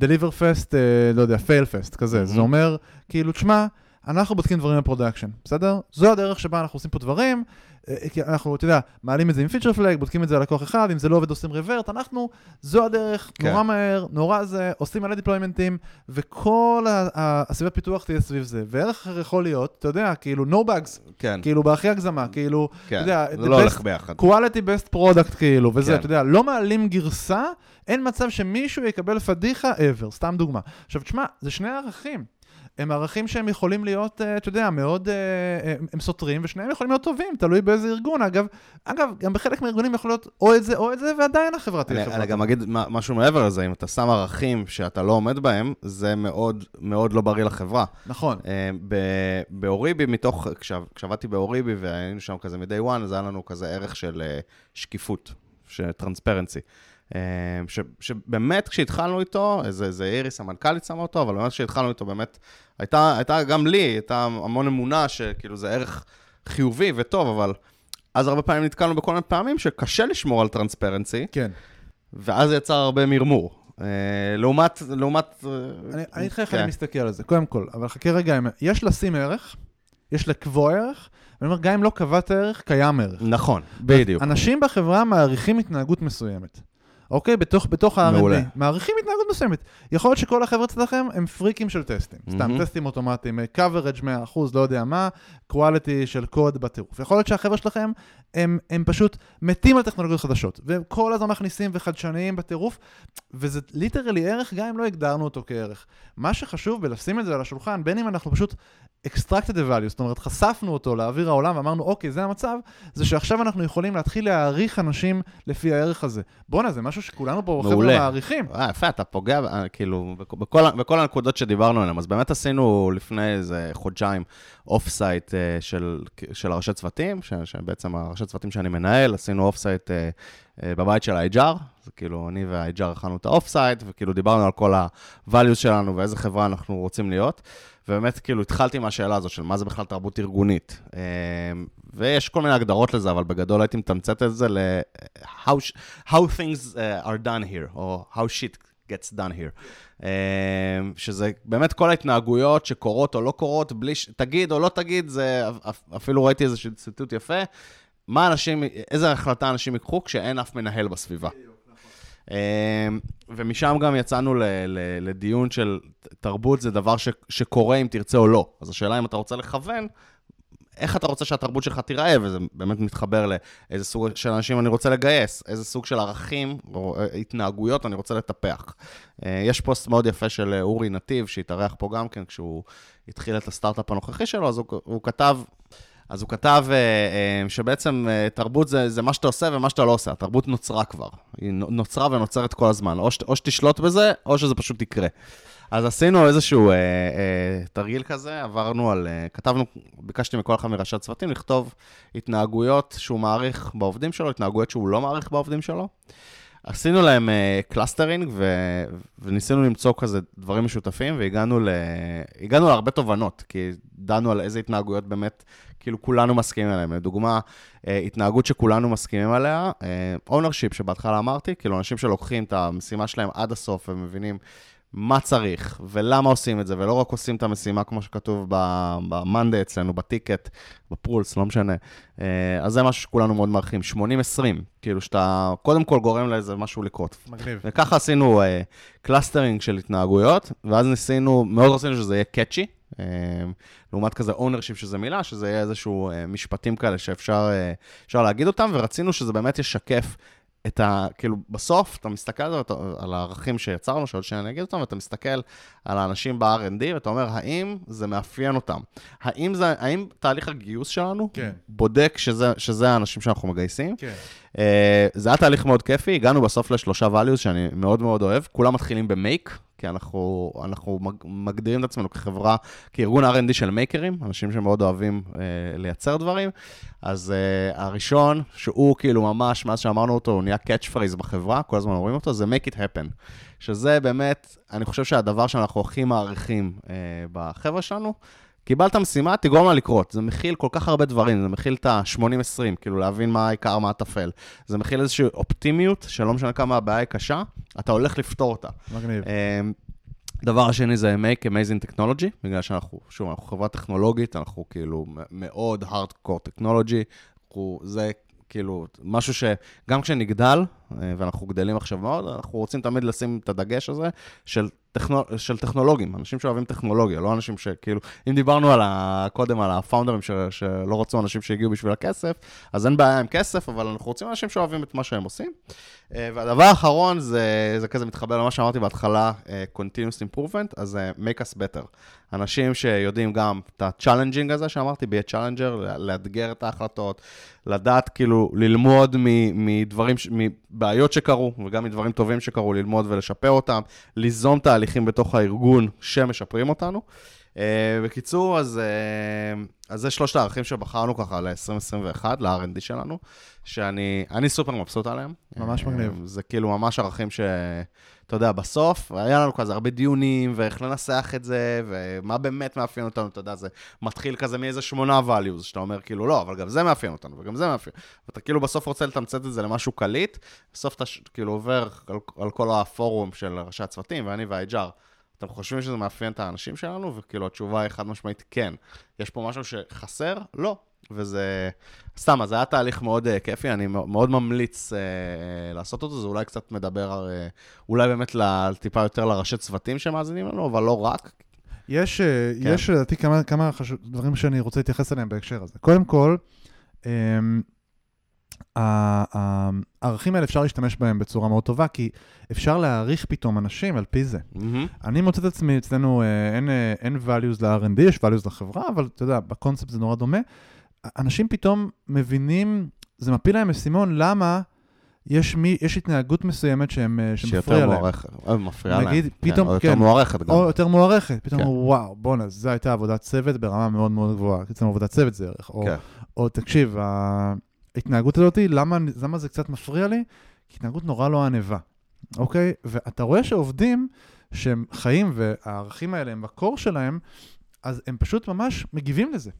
[SPEAKER 2] deliver fast, אה, לא יודע, fail fast, כזה. זה אומר, כאילו, תשמע, אנחנו בודקים דברים ב production, בסדר? זו הדרך שבה אנחנו עושים פה דברים, אה, כי אנחנו, אתה יודע, מעלים את זה עם feature flag, בודקים את זה על לקוח אחד, אם זה לא עובד עושים revert, אנחנו, זו הדרך,
[SPEAKER 1] כן.
[SPEAKER 2] נורא מהר, נורא זה, עושים מלא דיפלוימנטים, וכל הסביבת פיתוח תהיה סביב זה. וערך אחר יכול להיות, אתה יודע, כאילו, no bugs,
[SPEAKER 1] כן,
[SPEAKER 2] כאילו, בהכי הגזמה, כאילו,
[SPEAKER 1] כן.
[SPEAKER 2] אתה יודע,
[SPEAKER 1] זה לא
[SPEAKER 2] best-
[SPEAKER 1] הולך ביחד.
[SPEAKER 2] quality best product כאילו, וזה,
[SPEAKER 1] כן.
[SPEAKER 2] אתה יודע, לא מעלים גרסה, אין מצב שמישהו יקבל פדיחה ever, סתם דוגמה. עכשיו, תשמע, זה שני ערכים. הם ערכים שהם יכולים להיות, אה, אתה יודע, מאוד, אה, הם, הם סותרים, ושניהם יכולים להיות טובים, תלוי באיזה ארגון. אגב, אגב, גם בחלק מהארגונים יכול להיות או את זה או את זה, ועדיין החברה תהיה חברה.
[SPEAKER 1] אני גם אגיד משהו מעבר לזה, אם אתה שם ערכים שאתה לא עומד בהם, זה מאוד מאוד לא בריא לחברה.
[SPEAKER 2] נכון.
[SPEAKER 1] אה, באוריבי, מתוך, כשעבדתי באוריבי והיינו שם כזה מ-day one, אז היה לנו כזה ערך של אה, שקיפות, של טרנספרנסי. ש, שבאמת כשהתחלנו איתו, זה, זה איריס המנכ"לית שמה אותו, אבל באמת כשהתחלנו איתו באמת, הייתה, הייתה גם לי, הייתה המון אמונה שכאילו זה ערך חיובי וטוב, אבל אז הרבה פעמים נתקלנו בכל מיני פעמים שקשה לשמור על טרנספרנסי,
[SPEAKER 2] כן.
[SPEAKER 1] ואז יצר הרבה מרמור. אה, לעומת, לעומת... אה,
[SPEAKER 2] אני אני אגיד לך איך
[SPEAKER 1] כן.
[SPEAKER 2] אני מסתכל על זה. קודם כל, אבל חכה רגע, יש לשים ערך, יש לקבוע ערך, ואני אומר, גם אם לא קבעת ערך, קיים ערך.
[SPEAKER 1] נכון, בדיוק.
[SPEAKER 2] אנשים בחברה מעריכים התנהגות מסוימת. אוקיי? בתוך, בתוך ה-R&D.
[SPEAKER 1] מעולה.
[SPEAKER 2] מעריכים התנהגות מסוימת. יכול להיות שכל החבר'ה אצלכם הם פריקים של טסטים. סתם,
[SPEAKER 1] מהמם.
[SPEAKER 2] טסטים אוטומטיים, אה, coverage 100%, לא יודע מה, quality של קוד בטירוף. יכול להיות שהחבר'ה שלכם, הם, הם פשוט מתים על טכנולוגיות חדשות. והם כל הזמן מכניסים וחדשניים בטירוף, וזה ליטרלי ערך גם אם לא הגדרנו אותו כערך. מה שחשוב בלשים את זה על השולחן, בין אם אנחנו פשוט extracted the value, זאת אומרת, חשפנו אותו לאוויר העולם ואמרנו, אוקיי, זה המצב, זה שעכשיו אנחנו יכולים להתחיל להעריך אנשים לפי הערך הזה. בואנה, זה משהו שכולנו פה, חבר'ה. מעריכים.
[SPEAKER 1] אה, יפה, אתה פוגע, אה, כאילו, בכ- בכל, בכל הנקודות שדיברנו עליהן. אז באמת עשינו לפני איזה חודשיים off-site של, של הראשי צוותים, שבעצם הראשי צוותים שאני מנהל, עשינו off-site אה, אה, בבית של ה-HR, אז כאילו, אני וה-HR הכנו את ה off וכאילו דיברנו על כל ה-values שלנו ואיזה חברה אנחנו רוצים להיות. ובאמת, כאילו, התחלתי מהשאלה הזו של מה זה בכלל תרבות ארגונית. אה, ויש כל מיני הגדרות לזה, אבל בגדול הייתי מתמצת את זה ל-how sh- how things uh, are done here, או how shit gets done here. שזה באמת כל ההתנהגויות שקורות או לא קורות, בלי ש... תגיד או לא תגיד, זה אפ- אפילו ראיתי איזשהו ציטוט יפה. מה אנשים, איזה החלטה אנשים ייקחו כשאין אף מנהל בסביבה. אמ, ומשם גם יצאנו ל- ל- לדיון של תרבות זה דבר ש- שקורה אם תרצה או לא. אז השאלה אם אתה רוצה לכוון, איך אתה רוצה שהתרבות שלך תיראה, וזה באמת מתחבר לאיזה סוג של אנשים אני רוצה לגייס, איזה סוג של ערכים או אה, התנהגויות אני רוצה לטפח. אה, יש פוסט מאוד יפה של אה, אורי נתיב, שהתארח פה גם כן כשהוא התחיל את הסטארט-אפ הנוכחי שלו, אז הוא, הוא כתב... אז הוא כתב אה, אה, שבעצם אה, תרבות זה, זה מה שאתה עושה ומה שאתה לא עושה. התרבות נוצרה כבר. היא נו- נוצרה ונוצרת כל הזמן. או, ש, או שתשלוט בזה, או שזה פשוט יקרה. אז עשינו איזשהו אה, אה, תרגיל כזה, עברנו על... אה, כתבנו, ביקשתי מכל אחד מראשי הצוותים לכתוב התנהגויות שהוא מעריך בעובדים שלו, התנהגויות שהוא לא מעריך בעובדים שלו. עשינו להם אה, clustering ו... וניסינו למצוא כזה דברים משותפים, והגענו ל... הגענו להרבה תובנות, כי דנו על איזה התנהגויות באמת, כאילו כולנו מסכימים עליהן. לדוגמה, אה, התנהגות שכולנו מסכימים עליה, ownership שבהתחלה אמרתי, כאילו אנשים שלוקחים את המשימה שלהם עד הסוף ומבינים מה צריך ולמה עושים את זה, ולא רק עושים את המשימה כמו שכתוב ב-Monday אצלנו, ב ticket, ב pulse, לא משנה. אה, אז זה משהו שכולנו מאוד מעריכים, 80-20, כאילו שאתה קודם כל גורם לאיזה משהו לקרות.
[SPEAKER 2] מגניב.
[SPEAKER 1] וככה עשינו אה, clustering של התנהגויות, ואז ניסינו, מאוד רצינו שזה יהיה catchy, אה, לעומת כזה ownership שזה מילה, שזה יהיה איזשהו אה, משפטים כאלה שאפשר אפשר להגיד אותם, ורצינו שזה באמת ישקף את ה... כאילו, בסוף אתה מסתכל על, הערכים שיצרנו, שעוד שניה אני אגיד אותם, ואתה מסתכל על האנשים ב-R&D, ואתה אומר, האם זה מאפיין אותם? האם, זה, האם תהליך הגיוס שלנו
[SPEAKER 2] כן.
[SPEAKER 1] בודק שזה, שזה האנשים שאנחנו מגייסים?
[SPEAKER 2] כן.
[SPEAKER 1] Uh, זה היה תהליך מאוד כיפי, הגענו בסוף לשלושה values שאני מאוד מאוד אוהב, כולם מתחילים במייק, כי אנחנו, אנחנו מג- מגדירים את עצמנו כחברה, כארגון R&D של מייקרים, אנשים שמאוד אוהבים uh, לייצר דברים. אז uh, הראשון, שהוא כאילו ממש, מאז שאמרנו אותו, הוא נהיה catch phrase בחברה, כל הזמן אומרים אותו, זה make it happen. שזה באמת, אני חושב שהדבר שאנחנו הכי מעריכים uh, בחבר'ה שלנו, קיבלת משימה, תגרום לה לקרות. זה מכיל כל כך הרבה דברים, זה מכיל את ה-80-20, כאילו להבין מה העיקר, מה הטפל. זה מכיל איזושהי אופטימיות, שלא משנה כמה הבעיה היא קשה, אתה הולך לפתור אותה.
[SPEAKER 2] מגניב.
[SPEAKER 1] אמ, דבר השני זה make amazing technology, בגלל שאנחנו, שוב, אנחנו חברה טכנולוגית, אנחנו כאילו מאוד hardcore technology, אנחנו, זה כאילו משהו שגם כשנגדל, אה, ואנחנו גדלים עכשיו מאוד, אנחנו רוצים תמיד לשים את הדגש הזה של, טכנו, של טכנולוגים, אנשים שאוהבים טכנולוגיה, לא אנשים שכאילו, אם דיברנו על ה, קודם על הפאונדרים ש, שלא רצו אנשים שהגיעו בשביל הכסף, אז אין בעיה עם כסף, אבל אנחנו רוצים אנשים שאוהבים את מה שהם עושים. אה, והדבר האחרון זה, זה כזה מתחבר למה שאמרתי בהתחלה, אה, continuous improvement, אז make us better. אנשים שיודעים גם את ה-challenging הזה שאמרתי, be a challenger, לאתגר את ההחלטות, לדעת כאילו ללמוד מדברים, מבעיות שקרו, וגם מדברים טובים שקרו, ללמוד ולשפר אותם, ליזום תהליכים בתוך הארגון שמשפרים אותנו. Uh, בקיצור, אז, uh, אז זה שלושת הערכים שבחרנו ככה ל-2021, ל-R&D שלנו, שאני אני סופר מבסוט עליהם.
[SPEAKER 2] ממש
[SPEAKER 1] אה,
[SPEAKER 2] מגניב.
[SPEAKER 1] זה כאילו ממש ערכים ש... אתה יודע, בסוף, היה לנו כזה הרבה דיונים, ואיך לנסח את זה, ומה באמת מאפיין אותנו, אתה יודע, זה מתחיל כזה מאיזה שמונה values, שאתה אומר כאילו, לא, אבל גם זה מאפיין אותנו, וגם זה מאפיין. ואתה כאילו בסוף רוצה לתמצת את זה למשהו קליט, בסוף אתה כאילו עובר על, על כל הפורום של ראשי הצוותים, ואני והאייג'אר. אתם חושבים שזה מאפיין את האנשים שלנו? וכאילו התשובה היא חד משמעית כן. יש פה משהו שחסר? לא. וזה... סתם, אז זה היה תהליך מאוד uh, כיפי, אני מאוד ממליץ uh, לעשות אותו, זה אולי קצת מדבר, uh, אולי באמת טיפה יותר לראשי צוותים שמאזינים לנו, אבל לא רק.
[SPEAKER 2] יש, כן. יש לדעתי כמה, כמה חשוב, דברים שאני רוצה להתייחס אליהם בהקשר הזה. קודם כל, um, הערכים האלה אפשר להשתמש בהם בצורה מאוד טובה, כי אפשר להעריך פתאום אנשים על פי זה. Mm-hmm. אני מוצא את עצמי, אצלנו אין, אין values ל-R&D, יש values לחברה, אבל אתה יודע, בקונספט זה נורא דומה. אנשים פתאום מבינים, זה מפיל להם אסימון, למה יש, מי, יש התנהגות מסוימת שהם, אה, שמפריע להם.
[SPEAKER 1] מוערכת, או אה, מפריעה
[SPEAKER 2] נגיד,
[SPEAKER 1] להם.
[SPEAKER 2] פתאום,
[SPEAKER 1] כן, או יותר כן, מוערכת גם.
[SPEAKER 2] או יותר מוערכת. פתאום, כן. וואו, בואנה, זו הייתה עבודת צוות ברמה מאוד מאוד גבוהה. אצלנו עבודת צוות זה ערך. או, כן. או תקשיב, ההתנהגות הזאת, למה, למה זה קצת מפריע לי? כי התנהגות נורא לא ענבה, אוקיי? ואתה רואה שעובדים שהם חיים והערכים האלה הם בקור שלהם, אז הם פשוט ממש מגיבים לזה.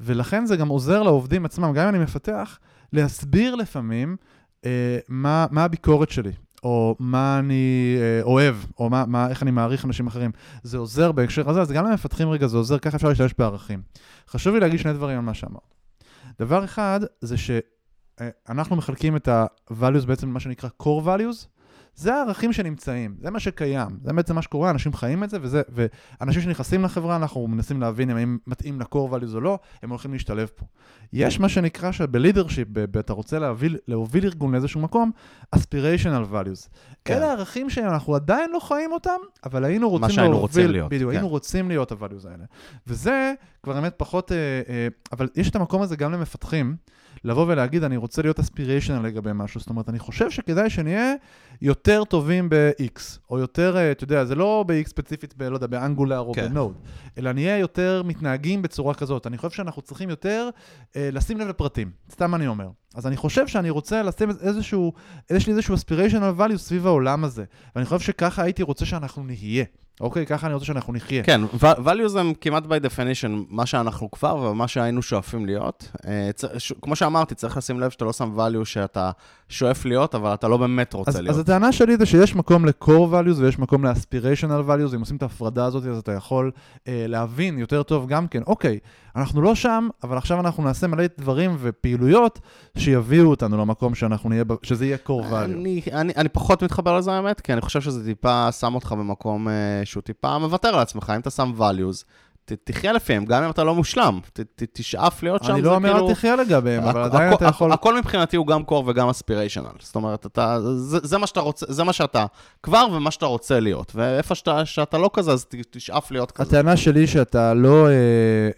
[SPEAKER 2] ולכן זה גם עוזר לעובדים עצמם, גם אם אני מפתח, להסביר לפעמים אה, מה, מה הביקורת שלי, או מה אני אה, אוהב, או מה, מה, איך אני מעריך אנשים אחרים. זה עוזר בהקשר הזה, אז גם למפתחים רגע זה עוזר, ככה אפשר להשתמש בערכים. חשוב לי להגיד שני דברים על מה שאמרת. דבר אחד, זה אה, מחלקים את ה-values בעצם למה שנקרא core values, זה הערכים שנמצאים, זה מה שקיים, זה בעצם מה שקורה, אנשים חיים את זה, וזה, ואנשים שנכנסים לחברה, אנחנו מנסים להבין אם הם מתאים ל-core values או לא, הם הולכים להשתלב פה. יש מה שנקרא שבלידרשיפ, אתה רוצה להוביל, להוביל ארגון לאיזשהו מקום, aspirational values. כן. אלה הערכים שאנחנו עדיין לא חיים אותם, אבל היינו רוצים
[SPEAKER 1] מה שהיינו להוביל, רוצים להיות.
[SPEAKER 2] בדיוק, כן. היינו רוצים להיות ה-values האלה. וזה כבר באמת פחות, אה, אה, אבל יש את המקום הזה גם למפתחים. לבוא ולהגיד, אני רוצה להיות אספיריישנל לגבי משהו. זאת אומרת, אני חושב שכדאי שנהיה יותר טובים ב-X, או יותר, אה, אתה יודע, זה לא ב-X ספציפית, ב, לא יודע, באנגולר או כן. בנוד, אלא נהיה יותר מתנהגים בצורה כזאת. אני חושב שאנחנו צריכים יותר אה, לשים לב לפרטים, סתם אני אומר. אז אני חושב שאני רוצה לשים איזשהו, יש לי איזשהו aspirational value סביב העולם הזה, ואני חושב שככה הייתי רוצה שאנחנו נהיה. אוקיי, ככה אני רוצה שאנחנו נחיה.
[SPEAKER 1] כן, values הם כמעט by definition מה שאנחנו כבר ומה שהיינו שואפים להיות. אה, כמו שאמרתי, צריך לשים לב שאתה לא שם value שאתה שואף להיות, אבל אתה לא באמת רוצה
[SPEAKER 2] אז,
[SPEAKER 1] להיות.
[SPEAKER 2] אז הטענה שלי זה שיש מקום ל-core values ויש מקום ל-aspirational values, אם עושים את ההפרדה הזאת, אז אתה יכול אה, להבין יותר טוב גם כן, אוקיי, אנחנו לא שם, אבל עכשיו אנחנו נעשה מלא דברים ופעילויות שיביאו אותנו למקום שאנחנו נהיה, שזה יהיה core value.
[SPEAKER 1] אני, אני, אני פחות מתחבר לזה האמת, כי אני חושב שזה טיפה שם אותך במקום אה, שהוא טיפה מוותר על עצמך, אם אתה שם values. תחיה לפיהם, גם אם אתה לא מושלם, תשאף להיות שם,
[SPEAKER 2] אני לא אומר אל תחיה לגביהם, אבל עדיין אתה יכול...
[SPEAKER 1] הכל מבחינתי הוא גם קור וגם אספיריישנל. זאת אומרת, זה מה שאתה רוצה, זה מה שאתה כבר ומה שאתה רוצה להיות. ואיפה שאתה לא כזה, אז תשאף להיות כזה.
[SPEAKER 2] הטענה שלי שאתה לא אה,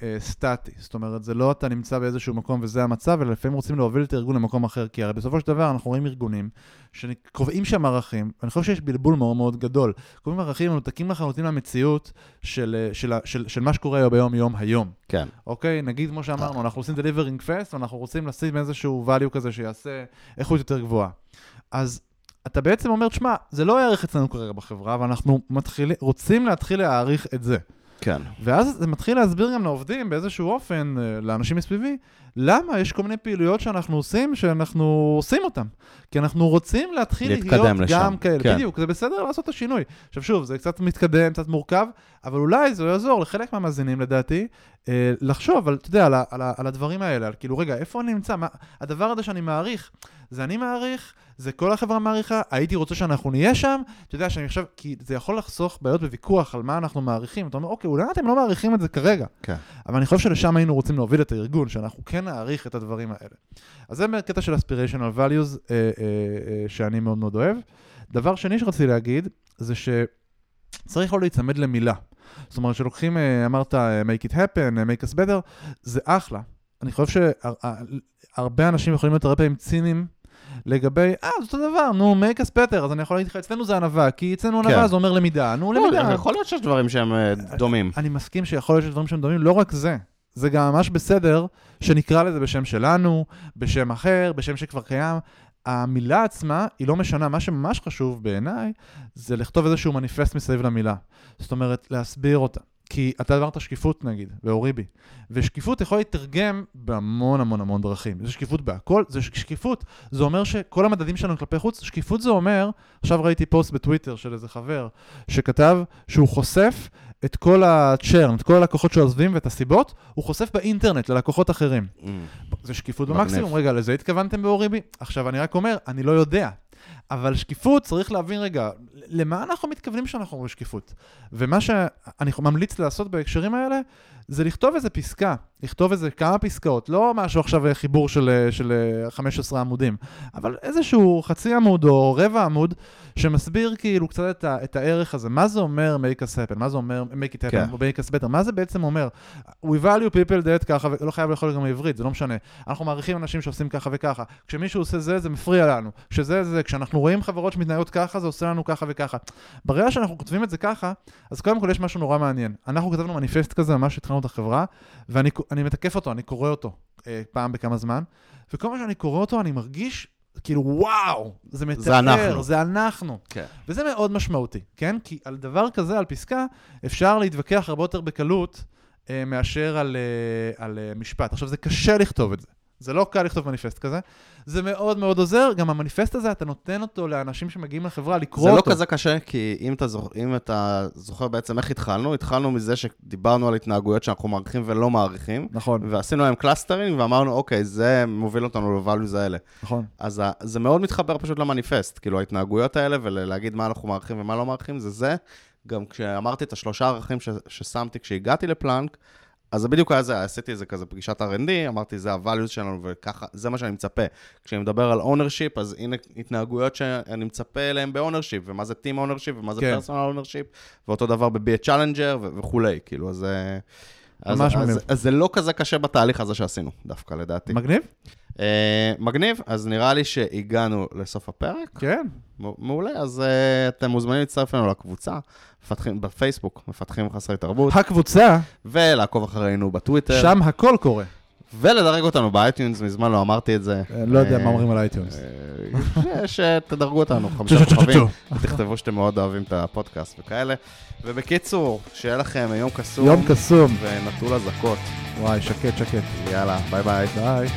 [SPEAKER 2] אה, סטטי. זאת אומרת, זה לא אתה נמצא באיזשהו מקום וזה המצב, אלא לפעמים רוצים להוביל את הארגון למקום אחר. כי הרי בסופו של דבר אנחנו רואים ארגונים שקובעים שם ערכים, ואני חושב שיש בלבול מאוד מאוד גדול. קובעים ערכים מנותקים לחלוטין מהמציאות של, של, של, של מה שקורה ביום-יום היום.
[SPEAKER 1] כן.
[SPEAKER 2] אוקיי? נגיד, כמו שאמרנו, אנחנו עושים delivering fast, ואנחנו רוצים לשים איזשהו value כזה שיעשה איכות יותר גבוהה. אז אתה בעצם אומר, שמע, זה לא יערך אצלנו כרגע בחברה, ואנחנו מתחיל, רוצים להתחיל להעריך את זה.
[SPEAKER 1] כן.
[SPEAKER 2] ואז זה מתחיל להסביר גם לעובדים באיזשהו אופן, אה, לאנשים מסביבי, למה יש כל מיני פעילויות שאנחנו עושים, שאנחנו עושים אותן. כי אנחנו רוצים להתחיל להיות לשם. גם כאלה. כן. בדיוק, זה בסדר לעשות את השינוי. עכשיו שוב, זה קצת מתקדם, קצת מורכב, אבל אולי זה יעזור לחלק מהמאזינים לדעתי, אה, לחשוב על, אתה יודע, על, על, על הדברים האלה, על כאילו, רגע, איפה אני נמצא? מה, הדבר הזה שאני מעריך, זה אני מעריך, זה כל החברה מעריכה, הייתי רוצה שאנחנו נהיה שם, אתה יודע שאני חושב, כי זה יכול לחסוך בעיות בוויכוח על מה אנחנו מעריכים, אתה אומר, אוקיי, אולי אתם לא מעריכים את זה כרגע,
[SPEAKER 1] כן.
[SPEAKER 2] אבל אני חושב שלשם היינו רוצים להוביל את הארגון, שאנחנו כן נעריך את הדברים האלה. אז זה קטע של aspirational values אה, אה, אה, שאני מאוד מאוד אוהב. דבר שני שרציתי להגיד, זה שצריך לא להיצמד למילה. זאת אומרת, שלוקחים, אה, אמרת, אה, make it happen, אה, make us better, זה אחלה. אני חושב שהרבה אנשים יכולים להיות הרבה פעמים ציניים לגבי, אה, זה אותו דבר, נו, make us better, אז אני יכול להגיד לך, אצלנו זה ענווה, כי אצלנו ענווה כן. זה אומר למידה, נו, לא, למידה.
[SPEAKER 1] יכול להיות שיש דברים שהם דומים.
[SPEAKER 2] אני מסכים שיכול להיות שיש דברים שהם דומים, לא רק זה. זה גם ממש בסדר שנקרא לזה בשם שלנו, בשם אחר, בשם שכבר קיים. המילה עצמה היא לא משנה, מה שממש חשוב בעיניי זה לכתוב איזשהו מניפסט מסביב למילה. זאת אומרת, להסביר אותה. כי אתה אמרת שקיפות נגיד, באוריבי, ושקיפות יכול להתרגם בהמון המון המון דרכים. זה שקיפות בהכל, זה שקיפות, זה אומר שכל המדדים שלנו כלפי חוץ, שקיפות זה אומר, עכשיו ראיתי פוסט בטוויטר של איזה חבר, שכתב שהוא חושף את כל הצ'רן, את כל הלקוחות שעוזבים ואת הסיבות, הוא חושף באינטרנט ללקוחות אחרים.
[SPEAKER 1] Mm.
[SPEAKER 2] זה שקיפות. במקסימום. רגע, לזה התכוונתם באוריבי? עכשיו, אני רק אומר, אני לא יודע. אבל שקיפות, צריך להבין רגע, למה אנחנו מתכוונים כשאנחנו אומרים שקיפות? ומה שאני ממליץ לעשות בהקשרים האלה, זה לכתוב איזה פסקה, לכתוב איזה כמה פסקאות, לא משהו עכשיו אה, חיבור של, אה, של אה, 15 עמודים, אבל איזשהו חצי עמוד או רבע עמוד, שמסביר כאילו קצת את, ה, את הערך הזה. מה זה אומר make us happen? מה זה אומר make it happen?
[SPEAKER 1] כן.
[SPEAKER 2] או make us better? מה זה בעצם אומר? We value people that ככה, ולא חייב לאכול גם בעברית, זה לא משנה. אנחנו מעריכים אנשים שעושים ככה וככה. כשמישהו עושה זה, זה מפריע לנו. כשזה זה, כשאנחנו רואים חברות שמתנהגות ככה, זה עושה לנו ככה וככה. ברגע שאנחנו כותבים את זה ככה, אז קודם כל יש משהו נורא מעניין. אנחנו כתבנו מניפסט כזה, ממש התחלנו את החברה, ואני אני מתקף אותו, אני קורא אותו אה, פעם בכמה זמן, וכל פעם שאני קורא אותו אני מרגיש כאילו וואו, זה מתאר,
[SPEAKER 1] זה אנחנו.
[SPEAKER 2] זה אנחנו.
[SPEAKER 1] כן.
[SPEAKER 2] וזה מאוד משמעותי, כן? כי על דבר כזה, על פסקה, אפשר להתווכח הרבה יותר בקלות אה, מאשר על, אה, על אה, משפט. עכשיו, זה קשה לכתוב את זה. זה לא קל לכתוב מניפסט כזה. זה מאוד מאוד עוזר. גם המניפסט הזה, אתה נותן אותו לאנשים שמגיעים לחברה לקרוא
[SPEAKER 1] זה לא
[SPEAKER 2] אותו.
[SPEAKER 1] כזה קשה, כי אם אתה, זוכ... אם אתה זוכר בעצם איך התחלנו, התחלנו מזה שדיברנו על התנהגויות שאנחנו מעריכים ולא מעריכים,
[SPEAKER 2] נכון,
[SPEAKER 1] ועשינו להם קלאסטרים, ואמרנו, אוקיי, זה מוביל אותנו ל-values האלה.
[SPEAKER 2] נכון.
[SPEAKER 1] אז ה- זה מאוד מתחבר פשוט למניפסט, כאילו ההתנהגויות האלה, ולהגיד מה אנחנו מעריכים ומה לא מעריכים, זה זה. גם כשאמרתי את השלושה ערכים ש- ששמתי כשהגעתי לפלנק, אז בדיוק היה זה, עשיתי איזה כזה פגישת R&D, אמרתי, זה ה-values שלנו, וככה, זה מה שאני מצפה. כשאני מדבר על ownership, אז הנה התנהגויות שאני מצפה אליהן ב-ownership, ומה זה team ownership, ומה זה
[SPEAKER 2] כן.
[SPEAKER 1] personal ownership, ואותו דבר ב-be a challenger וכולי, כאילו, אז... אז,
[SPEAKER 2] ממש
[SPEAKER 1] אז,
[SPEAKER 2] מגניב.
[SPEAKER 1] אז, אז זה לא כזה קשה בתהליך הזה שעשינו, דווקא, לדעתי.
[SPEAKER 2] מגניב?
[SPEAKER 1] אה, מגניב, אז נראה לי שהגענו לסוף הפרק.
[SPEAKER 2] כן.
[SPEAKER 1] מעולה, אז uh, אתם מוזמנים להצטרף אלינו לקבוצה, מפתחים, בפייסבוק, מפתחים חסרי תרבות,
[SPEAKER 2] הקבוצה,
[SPEAKER 1] ולעקוב אחרינו בטוויטר,
[SPEAKER 2] שם הכל קורה.
[SPEAKER 1] ולדרג אותנו ב iTunes, מזמן לא אמרתי את זה.
[SPEAKER 2] אה, לא יודע
[SPEAKER 1] אה,
[SPEAKER 2] מה אומרים על iTunes.
[SPEAKER 1] אה, שתדרגו אותנו, חמישה כוכבים, ותכתבו שאתם מאוד אוהבים את הפודקאסט וכאלה. ובקיצור, שיהיה לכם יום קסום,
[SPEAKER 2] יום קסום.
[SPEAKER 1] ונטול אזעקות.
[SPEAKER 2] וואי, שקט, שקט.
[SPEAKER 1] יאללה, ביי ביי.
[SPEAKER 2] ביי.